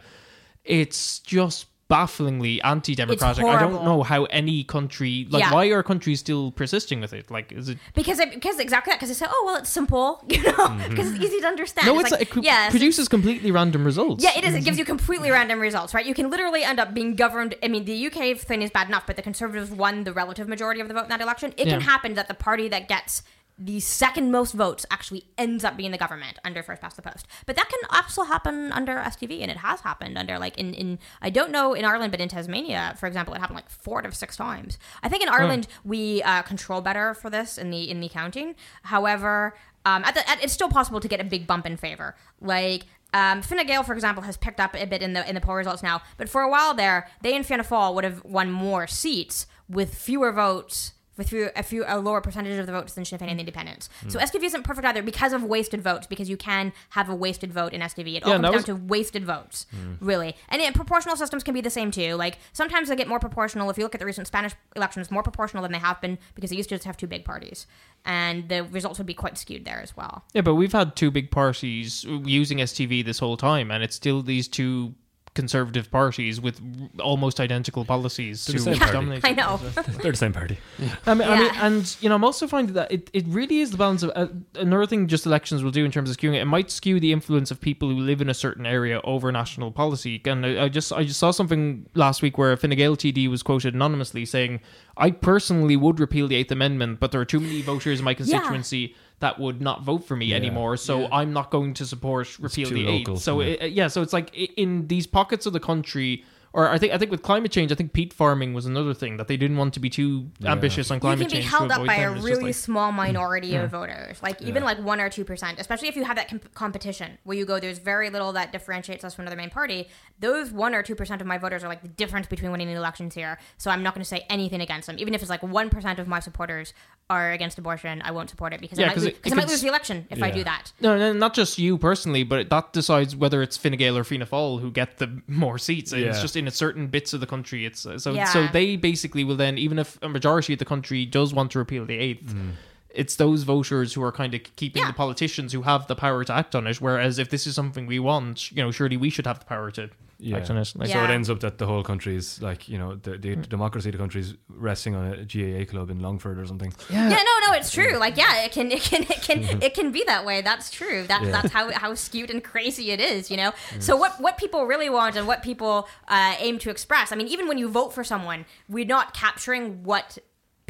it's just bafflingly anti-democratic. I don't know how any country like Yeah. why are countries still persisting with it? Like, is it? because it, because exactly that because they say, oh well, it's simple, <laughs> you know, because it's easy to understand. Mm-hmm. No, it's, like, like, it yes, produces completely random results. Yeah, it is. It gives you completely random results, right? You can literally end up being governed. I mean, the UK thing is bad enough, but the Conservatives won the relative majority of the vote in that election. It can happen that the party that gets the second most votes actually ends up being the government under first past the post. But that can also happen under STV, and it has happened under like in, in I don't know in Ireland, but in Tasmania, for example, it happened like four to six times. I think in Ireland we uh, control better for this in the in the counting. However, um, at the, at, it's still possible to get a big bump in favor. Like um, Fine Gael, for example, has picked up a bit in the in the poll results now, but for a while there, they and Fianna Fáil would have won more seats with fewer votes. With few, a few a lower percentage of the votes than Sinn Féin and the Independents. Hmm. So STV isn't perfect either because of wasted votes. Because you can have a wasted vote in STV. It all Yeah, comes down was- to wasted votes, hmm. really. And it, proportional systems can be the same too. Like sometimes they get more proportional. If you look at the recent Spanish elections, more proportional than they have been because they used to just have two big parties, and the results would be quite skewed there as well. Yeah, but we've had two big parties using STV this whole time, and it's still these two conservative parties with almost identical policies They're the to same party. dominate. I know. <laughs> They're the same party. I mean, I mean, and you know, I'm also finding that it, it really is the balance of uh, another thing. Just elections will do in terms of skewing it. It might skew the influence of people who live in a certain area over national policy. And I, I just I just saw something last week where a Fine Gael TD was quoted anonymously saying, "I personally would repeal the Eighth Amendment, but there are too many voters in my constituency." That would not vote for me Yeah. anymore, so I'm not going to support repeal the local, eighth. So yeah. it, yeah, so it's like in these pockets of the country or I think I think with climate change, I think peat farming was another thing that they didn't want to be too Yeah. ambitious on climate change. you climate can be change. held up by them. a It's really like- small minority Yeah. of voters, like even like one or two percent. Especially if you have that comp- competition where you go, there's very little that differentiates us from another main party. Those one or two percent of my voters are like the difference between winning the elections here. So I'm not going to say anything against them, even if it's like one percent of my supporters are against abortion. I won't support it because Yeah, I might, 'cause lo- it- 'cause it I might could lose the election if I do that. No, no, not just you personally, but that decides whether it's Fine Gael or Fianna Fáil who get the more seats. And It's just in a certain bits of the country. It's uh, so Yeah. so they basically will then, even if a majority of the country does want to repeal the eighth. Mm. It's those voters who are kind of keeping Yeah. the politicians who have the power to act on it. Whereas if this is something we want, you know, surely we should have the power to Yeah. act on it. Like, So it ends up that the whole country is like you know the, the democracy of the country is resting on a GAA club in Longford or something. Yeah, yeah no, no, it's true. Like, yeah, it can, it can, it can, <laughs> it can be that way. That's true. That, Yeah. that's how how skewed and crazy it is. You know. So what what people really want and what people uh, aim to express. I mean, even when you vote for someone, we're not capturing what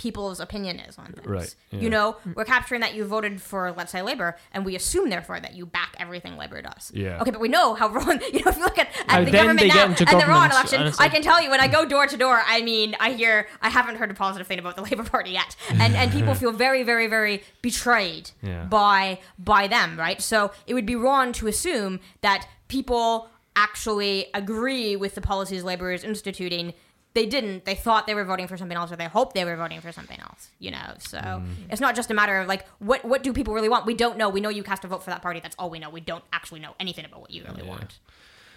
people's opinion is on things. Right, yeah. You know, we're capturing that you voted for, let's say, Labour, and we assume therefore that you back everything Labour does. Yeah. Okay, but we know how <laughs> wrong. You know, if you look at, at And the government now and on government, election, I can tell you when I go door to door, I mean, I hear I haven't heard a positive thing about the <laughs> Labour Party yet, and and people <laughs> feel very, very, very betrayed Yeah. by by them, right? So it would be wrong to assume that people actually agree with the policies Labour is instituting. They didn't. They thought they were voting for something else, or they hoped they were voting for something else. You know, so Mm. it's not just a matter of like what what do people really want. We don't know. We know you cast a vote for that party. That's all we know. We don't actually know anything about what you really Yeah. want.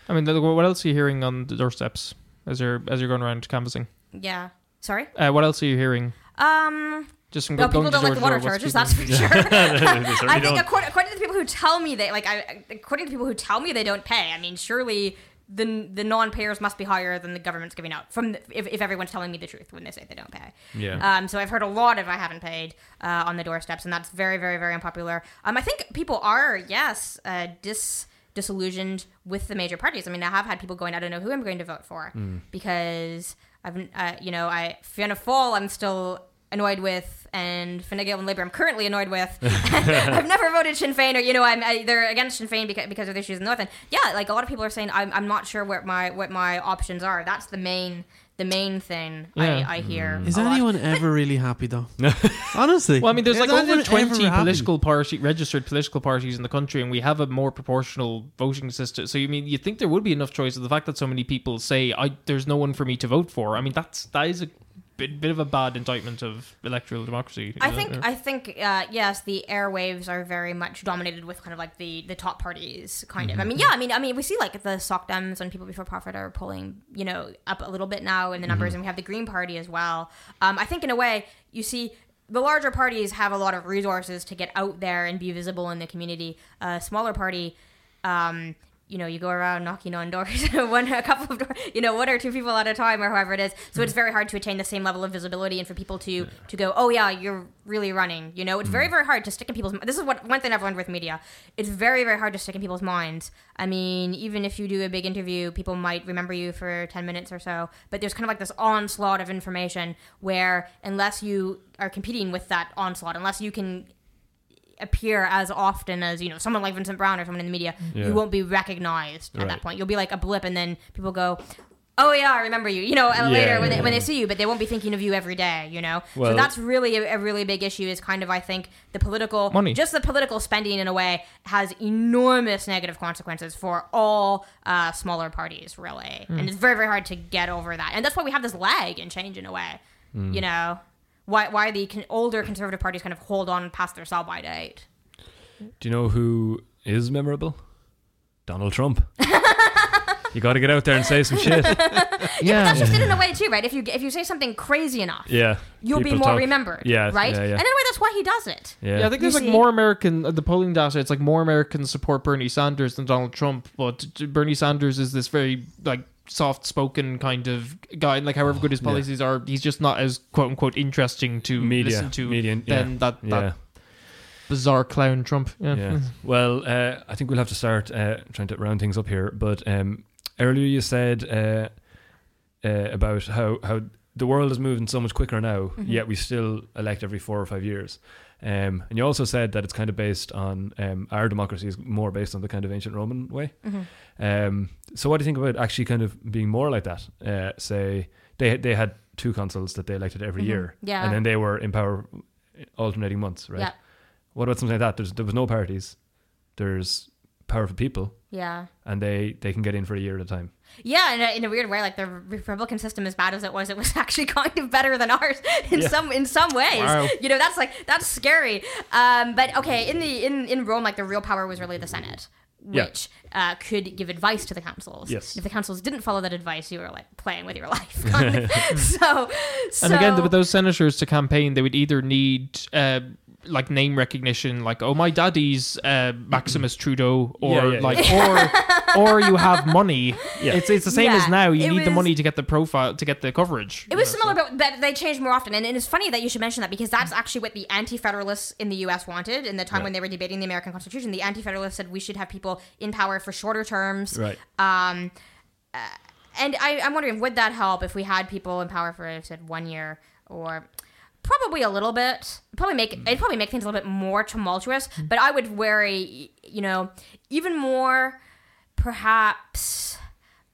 I mean, what else are you hearing on the doorsteps as you're as you're going around canvassing? Yeah. Sorry. Uh, what else are you hearing? Um. Just from No, people don't like the water charges. That's for <laughs> sure. <laughs> I think according, according to the people who tell me they like, I according to the people who tell me they don't pay. I mean, surely the the non-payers must be higher than the government's giving out. From the, if if everyone's telling me the truth when they say they don't pay. Yeah. Um. So I've heard a lot of I haven't paid uh, on the doorsteps, and that's very very very unpopular. Um. I think people are yes uh, dis disillusioned with the major parties. I mean, I have had people going, I don't know who I'm going to vote for because I've uh, you know I Fianna Fáil I'm still annoyed with and Fine Gael and Labour I'm currently annoyed with. <laughs> <laughs> I've never voted Sinn Féin or you know I'm either against Sinn Féin because, because of the issues in the north and yeah like a lot of people are saying I'm, I'm not sure what my what my options are. That's the main the main thing Yeah. I, I hear. Mm. Is a lot. anyone ever really happy though? <laughs> Honestly. Well, I mean, there's like over 20 political party registered political parties in the country, and we have a more proportional voting system. So, you mean you think there would be enough choice? The fact that so many people say, "I there's no one for me to vote for," I mean, that's that is a bit, bit of a bad indictment of electoral democracy. I know? think I think uh, yes, the airwaves are very much dominated with kind of like the the top parties, kind of. I mean, yeah, I mean, I mean, we see like the Soc Dems and People Before Profit are pulling, you know, up a little bit now in the numbers, and we have the Green Party as well. Um, I think in a way, you see. The larger parties have a lot of resources to get out there and be visible in the community. A smaller party, um, you know, you go around knocking on doors, <laughs> one a couple of doors, you know, one or two people at a time, or however it is. So it's very hard to attain the same level of visibility, and for people to to go, oh yeah, you're really running. You know, it's very mm. very hard to stick in people's. This is what one thing I've learned with media. It's very very hard to stick in people's minds. I mean, even if you do a big interview, people might remember you for ten minutes or so, but there's kind of like this onslaught of information where unless you are competing with that onslaught, unless you can appear as often as you know someone like Vincent Browne or someone in the media, Yeah. you won't be recognized at Right. that point. You'll be like a blip, and then people go, "Oh yeah, I remember you." You know, Yeah, later when they, when they see you, but they won't be thinking of you every day. You know, so that's really a, a really big issue. Is kind of I think the political Money. just the political spending in a way has enormous negative consequences for all uh, smaller parties, really, Hmm. and it's very very hard to get over that. And that's why we have this lag in change in a way. Hmm. You know. Why, why the con- older conservative parties kind of hold on past their sell by date? Do you know who is memorable? Donald Trump. <laughs> you got to get out there and say some shit. <laughs> yeah, That's just it in a way too, right? If you if you say something crazy enough, Yeah. you'll be People more talk- remembered. Yeah, right. yeah, yeah. And in a way, that's why he does it. Yeah. Yeah, I think there's You like see? more American uh, the polling data. It's like more Americans support Bernie Sanders than Donald Trump. But Bernie Sanders is this very like soft-spoken kind of guy. And like however good his Yeah. policies are, he's just not as quote unquote interesting to Media. listen to Media, yeah. than that yeah. that bizarre clown Trump. Yeah. Yeah. Well, uh, I think we'll have to start uh, trying to round things up here. But um, earlier you said uh, uh, about how how the world is moving so much quicker now, Mhm. yet we still elect every four or five years. Um, and you also said that it's kind of based on um, our democracy is more based on the kind of ancient Roman way. Mhm. Um, so what do you think about actually kind of being more like that? Uh, say they they had two consuls that they elected every Mhm. year, Yeah. and then they were in power alternating months, right? Yeah. What about something like that? There's, there was no parties. There's powerful people, Yeah. and they they can get in for a year at a time. Yeah, in a, in a weird way, like the Republican system, as bad as it was, it was <laughs> actually kind of better than ours <laughs> in Yeah. some in some ways. Wow. You know, that's like that's scary. Um, but okay, in the in in Rome, like the real power was really the Senate, Yeah. which uh, could give advice to the consuls. Yes. If the consuls didn't follow that advice, you were like playing with your <laughs> life. so, <laughs> so And again, with those senators to campaign, they would either need uh, like name recognition, like "Oh, my daddy's uh, Maximus Trudeau," or Yeah, yeah, like, <laughs> or or you have money. Yeah. It's it's the same Yeah, as now. You it need the money to get the profile to get the coverage. It was you know, similar, but that they changed more often. And, and it's funny that you should mention that because that's actually what the Anti-Federalists in the U.S. wanted in the time Right. when they were debating the American Constitution. The Anti-Federalists said we should have people in power for shorter terms. Right. Um, uh, and I, I'm wondering, would that help if we had people in power for, I said, one year or probably a little bit? Probably make it'd probably make things a little bit more tumultuous. But I would worry, you know, even more, perhaps.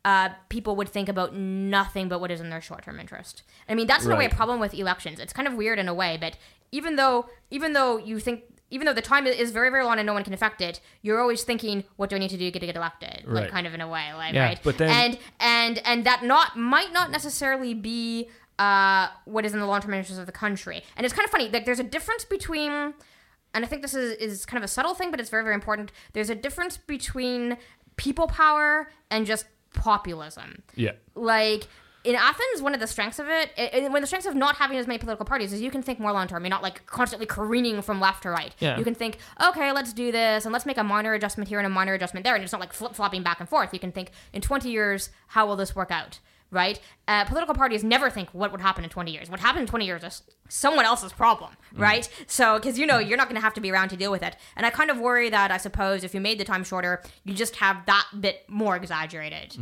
Uh, people would think about nothing but what is in their short-term interest. I mean, that's in a way a problem with elections. It's kind of weird in a way, but even though even though you think even though the time is very very long and no one can affect it, you're always thinking, what do I need to do to get elected? Like Right. kind of in a way, like Yeah, right. but then- and and and that not might not necessarily be uh, what is in the long term interest of the country. And it's kind of funny. Like there's a difference between and I think this is, is kind of a subtle thing, but it's very, very important. There's a difference between people power and just populism Yeah. like in Athens, one of the strengths of it, one of the strengths of not having as many political parties is you can think more long term. You're not like constantly careening from left to right. Yeah. You can think, okay, let's do this and let's make a minor adjustment here and a minor adjustment there, and it's not like flip flopping back and forth. You can think in 20 years, how will this work out? Right? Uh, political parties never think what would happen in 20 years. What happened in 20 years is someone else's problem, right? So, because you know, you're not going to have to be around to deal with it. And I kind of worry that, I suppose, if you made the time shorter, you just have that bit more exaggerated.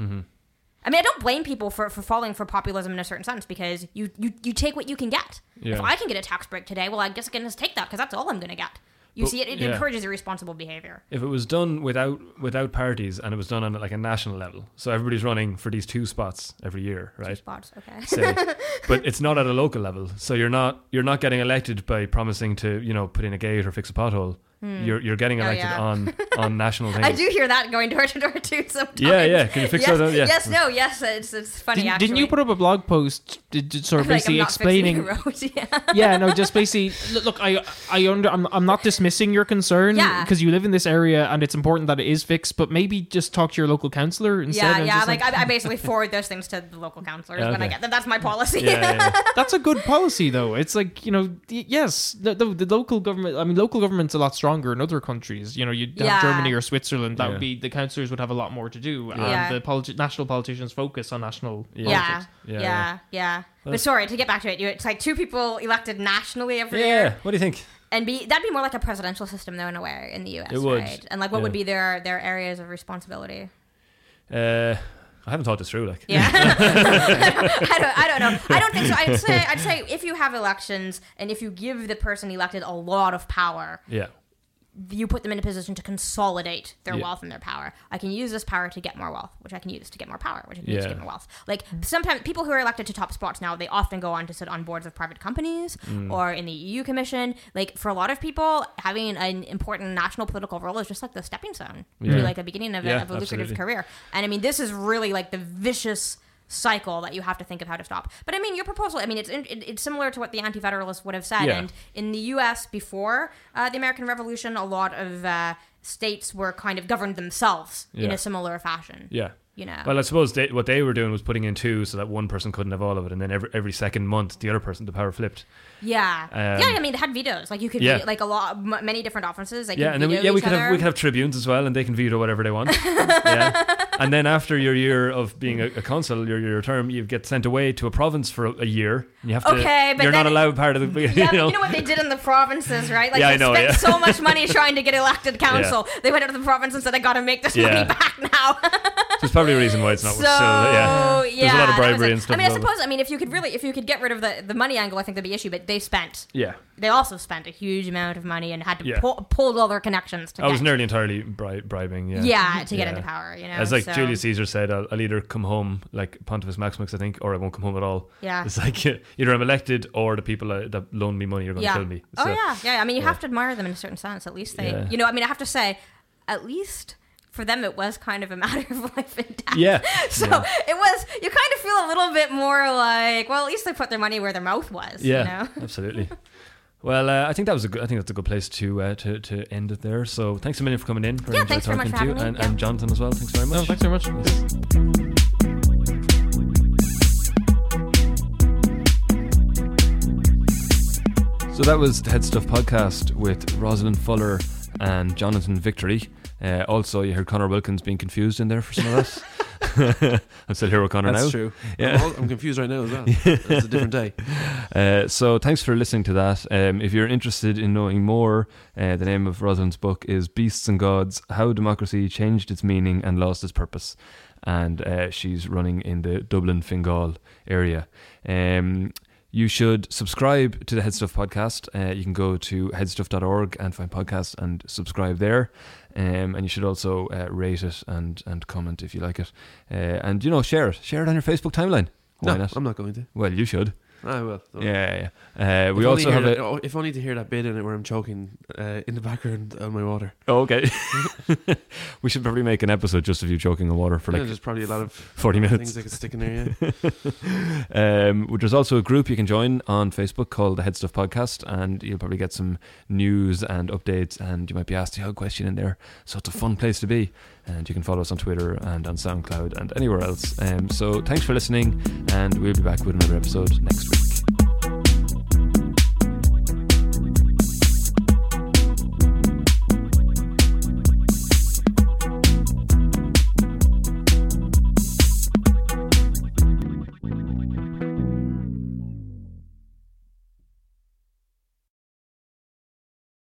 I mean, I don't blame people for, for falling for populism in a certain sense because you, you, you take what you can get. Yeah. If I can get a tax break today, well, I guess I can just take that because that's all I'm going to get. You But- see, it, it yeah. encourages irresponsible behavior. If it was done without without parties and it was done on like a national level, so everybody's running for these two spots every year, right? Two spots, okay. Say, <laughs> but it's not at a local level, so you're not you're not getting elected by promising to you know put in a gate or fix a pothole. Hmm. You're you're getting Oh, elected yeah. on <laughs> on national things. I do hear that going door to door too sometimes. Yeah, yeah. Can you fix yes, that? Yeah. Yes, no, yes. It's, it's funny, Didn't, actually. didn't you put up a blog post did, did sort of Like, I'm basically not explaining? road, <laughs> yeah. yeah, no, just basically. look, Look, I, I under, I'm, I'm not dismissing your concern Yeah. because you live in this area and it's important that it is fixed. But maybe just talk to your local councillor instead. Yeah, yeah. just Like, I, I basically forward those things to the local councillors when I get them. That's my policy. yeah, yeah, yeah. that's a good policy, though. It's like you know, y- yes, the, the, the local government. I mean, local government's a lot stronger in other countries. You know, you'd have Yeah. Germany or Switzerland. That Yeah. would be the councillors would have a lot more to do, Yeah. and the politi- national politicians focus on national. Yeah. yeah, politics. yeah, Yeah, yeah. Well, But sorry to get back to it. It's like two people elected nationally every Yeah, year, What do you think? and be that'd be more like a presidential system though in a way in the U.S. It would, right? And like, what yeah. would be their their areas of responsibility? Uh, I haven't thought this through. Like, Yeah, <laughs> <laughs> I don't. I don't know. I don't think so. I'd say. I'd say if you have elections and if you give the person elected a lot of power, yeah, you put them in a position to consolidate their Yeah. wealth and their power. I can use this power to get more wealth, which I can use to get more power, which I can use to get more wealth. Like sometimes people who are elected to top spots now, they often go on to sit on boards of private companies Mm. or in the EU Commission. Like for a lot of people, having an important national political role is just like the stepping stone to like the beginning of, a, of a lucrative absolutely. career. And I mean, this is really like the vicious cycle that you have to think of how to stop. But I mean, your proposal, I mean, it's it, it's similar to what the anti-federalists would have said. Yeah. And in the U.S. before uh, the American Revolution, a lot of uh, states were kind of governed themselves in a similar fashion. yeah. You know. Well, I suppose they, what they were doing was putting in two, so that one person couldn't have all of it, and then every every second month, the other person, the power flipped. Yeah. Um, yeah. I mean, they had vetoes. Like you could, Yeah. like a lot, m- many different offices. They yeah, and then we, yeah, we could have we could have tribunes as well, and they can veto whatever they want. <laughs> yeah, and then after your year of being a, a consul, your your term, you get sent away to a province for a, a year. And you have to. Okay, but you're not allowed part of the. <laughs> <laughs> You but know. you know what they did in the provinces, right? Like Yeah, I they know, spent yeah. so much money trying to get elected consul. They went out to the province and said, "I got to make this money back now." There's probably a reason why it's not so still. Yeah. yeah, There's a lot of bribery and stuff I mean, I suppose. I mean, if you could really, if you could get rid of the, the money angle, I think that'd be issue. But they spent, Yeah. they also spent a huge amount of money and had to Yeah. pull, pulled all their connections to I was nearly entirely bri- bribing. Yeah. yeah, to get Yeah. into power. You know, As like so, Julius Caesar said, I'll, I'll either come home like Pontifex Maximus, I think, or I won't come home at all. Yeah. It's like <laughs> either I'm elected or the people uh, that loan me money are going to yeah. kill me. oh So, yeah, yeah. I mean, you have to admire them in a certain sense. At least they, Yeah. you know. I mean, I have to say, at least for them, it was kind of a <laughs> matter of life and death. Yeah. <laughs> So yeah. it was. You kind of feel a little bit more like, well, at least they put their money where their mouth was. Yeah, You know? <laughs> absolutely. Well, uh, I think that was a good. I think that's a good place to uh, to to end it there. So thanks a million for coming in. Very Yeah, enjoyed thanks very much talking for to you, having me. and, and Jonathan as well. Thanks very much. No, thanks very much. So that was the Headstuff podcast with Roslyn Fuller and Jonathan Victory. Uh, also, you heard Conor Wilkins being confused in there for some of us. <laughs> I'm still here with Conor That's now. true. Yeah. I'm, all, I'm confused right now as well. <laughs> It's a different day. Uh, so thanks for listening to that. Um, if you're interested in knowing more, uh, the name of Roslyn's book is Beasts and Gods: How Democracy Changed Its Meaning and Lost Its Purpose, and uh, she's running in the Dublin Fingal area. Um, you should subscribe to the Headstuff podcast. Uh, you can go to headstuff.org and find podcasts and subscribe there. Um, and you should also uh, rate it and, and comment if you like it. Uh, and, you know, share it. Share it on your Facebook timeline. Why No, not? I'm not going to. Well, you should. I will. Yeah, yeah. yeah. Uh, we also have that- a. oh, if only to hear that bit in it where I'm choking uh, in the background on my water. Oh, okay. <laughs> we should probably make an episode just of you choking on water for like. Yeah, there's probably a lot of 40 minutes. things I could stick in there. Yeah. <laughs> um, which there's also a group you can join on Facebook called the Headstuff Podcast, and you'll probably get some news and updates, and you might be asked the odd question in there. So it's a fun place to be. And you can follow us on Twitter and on SoundCloud and anywhere else. Um, so thanks for listening, and we'll be back with another episode next week.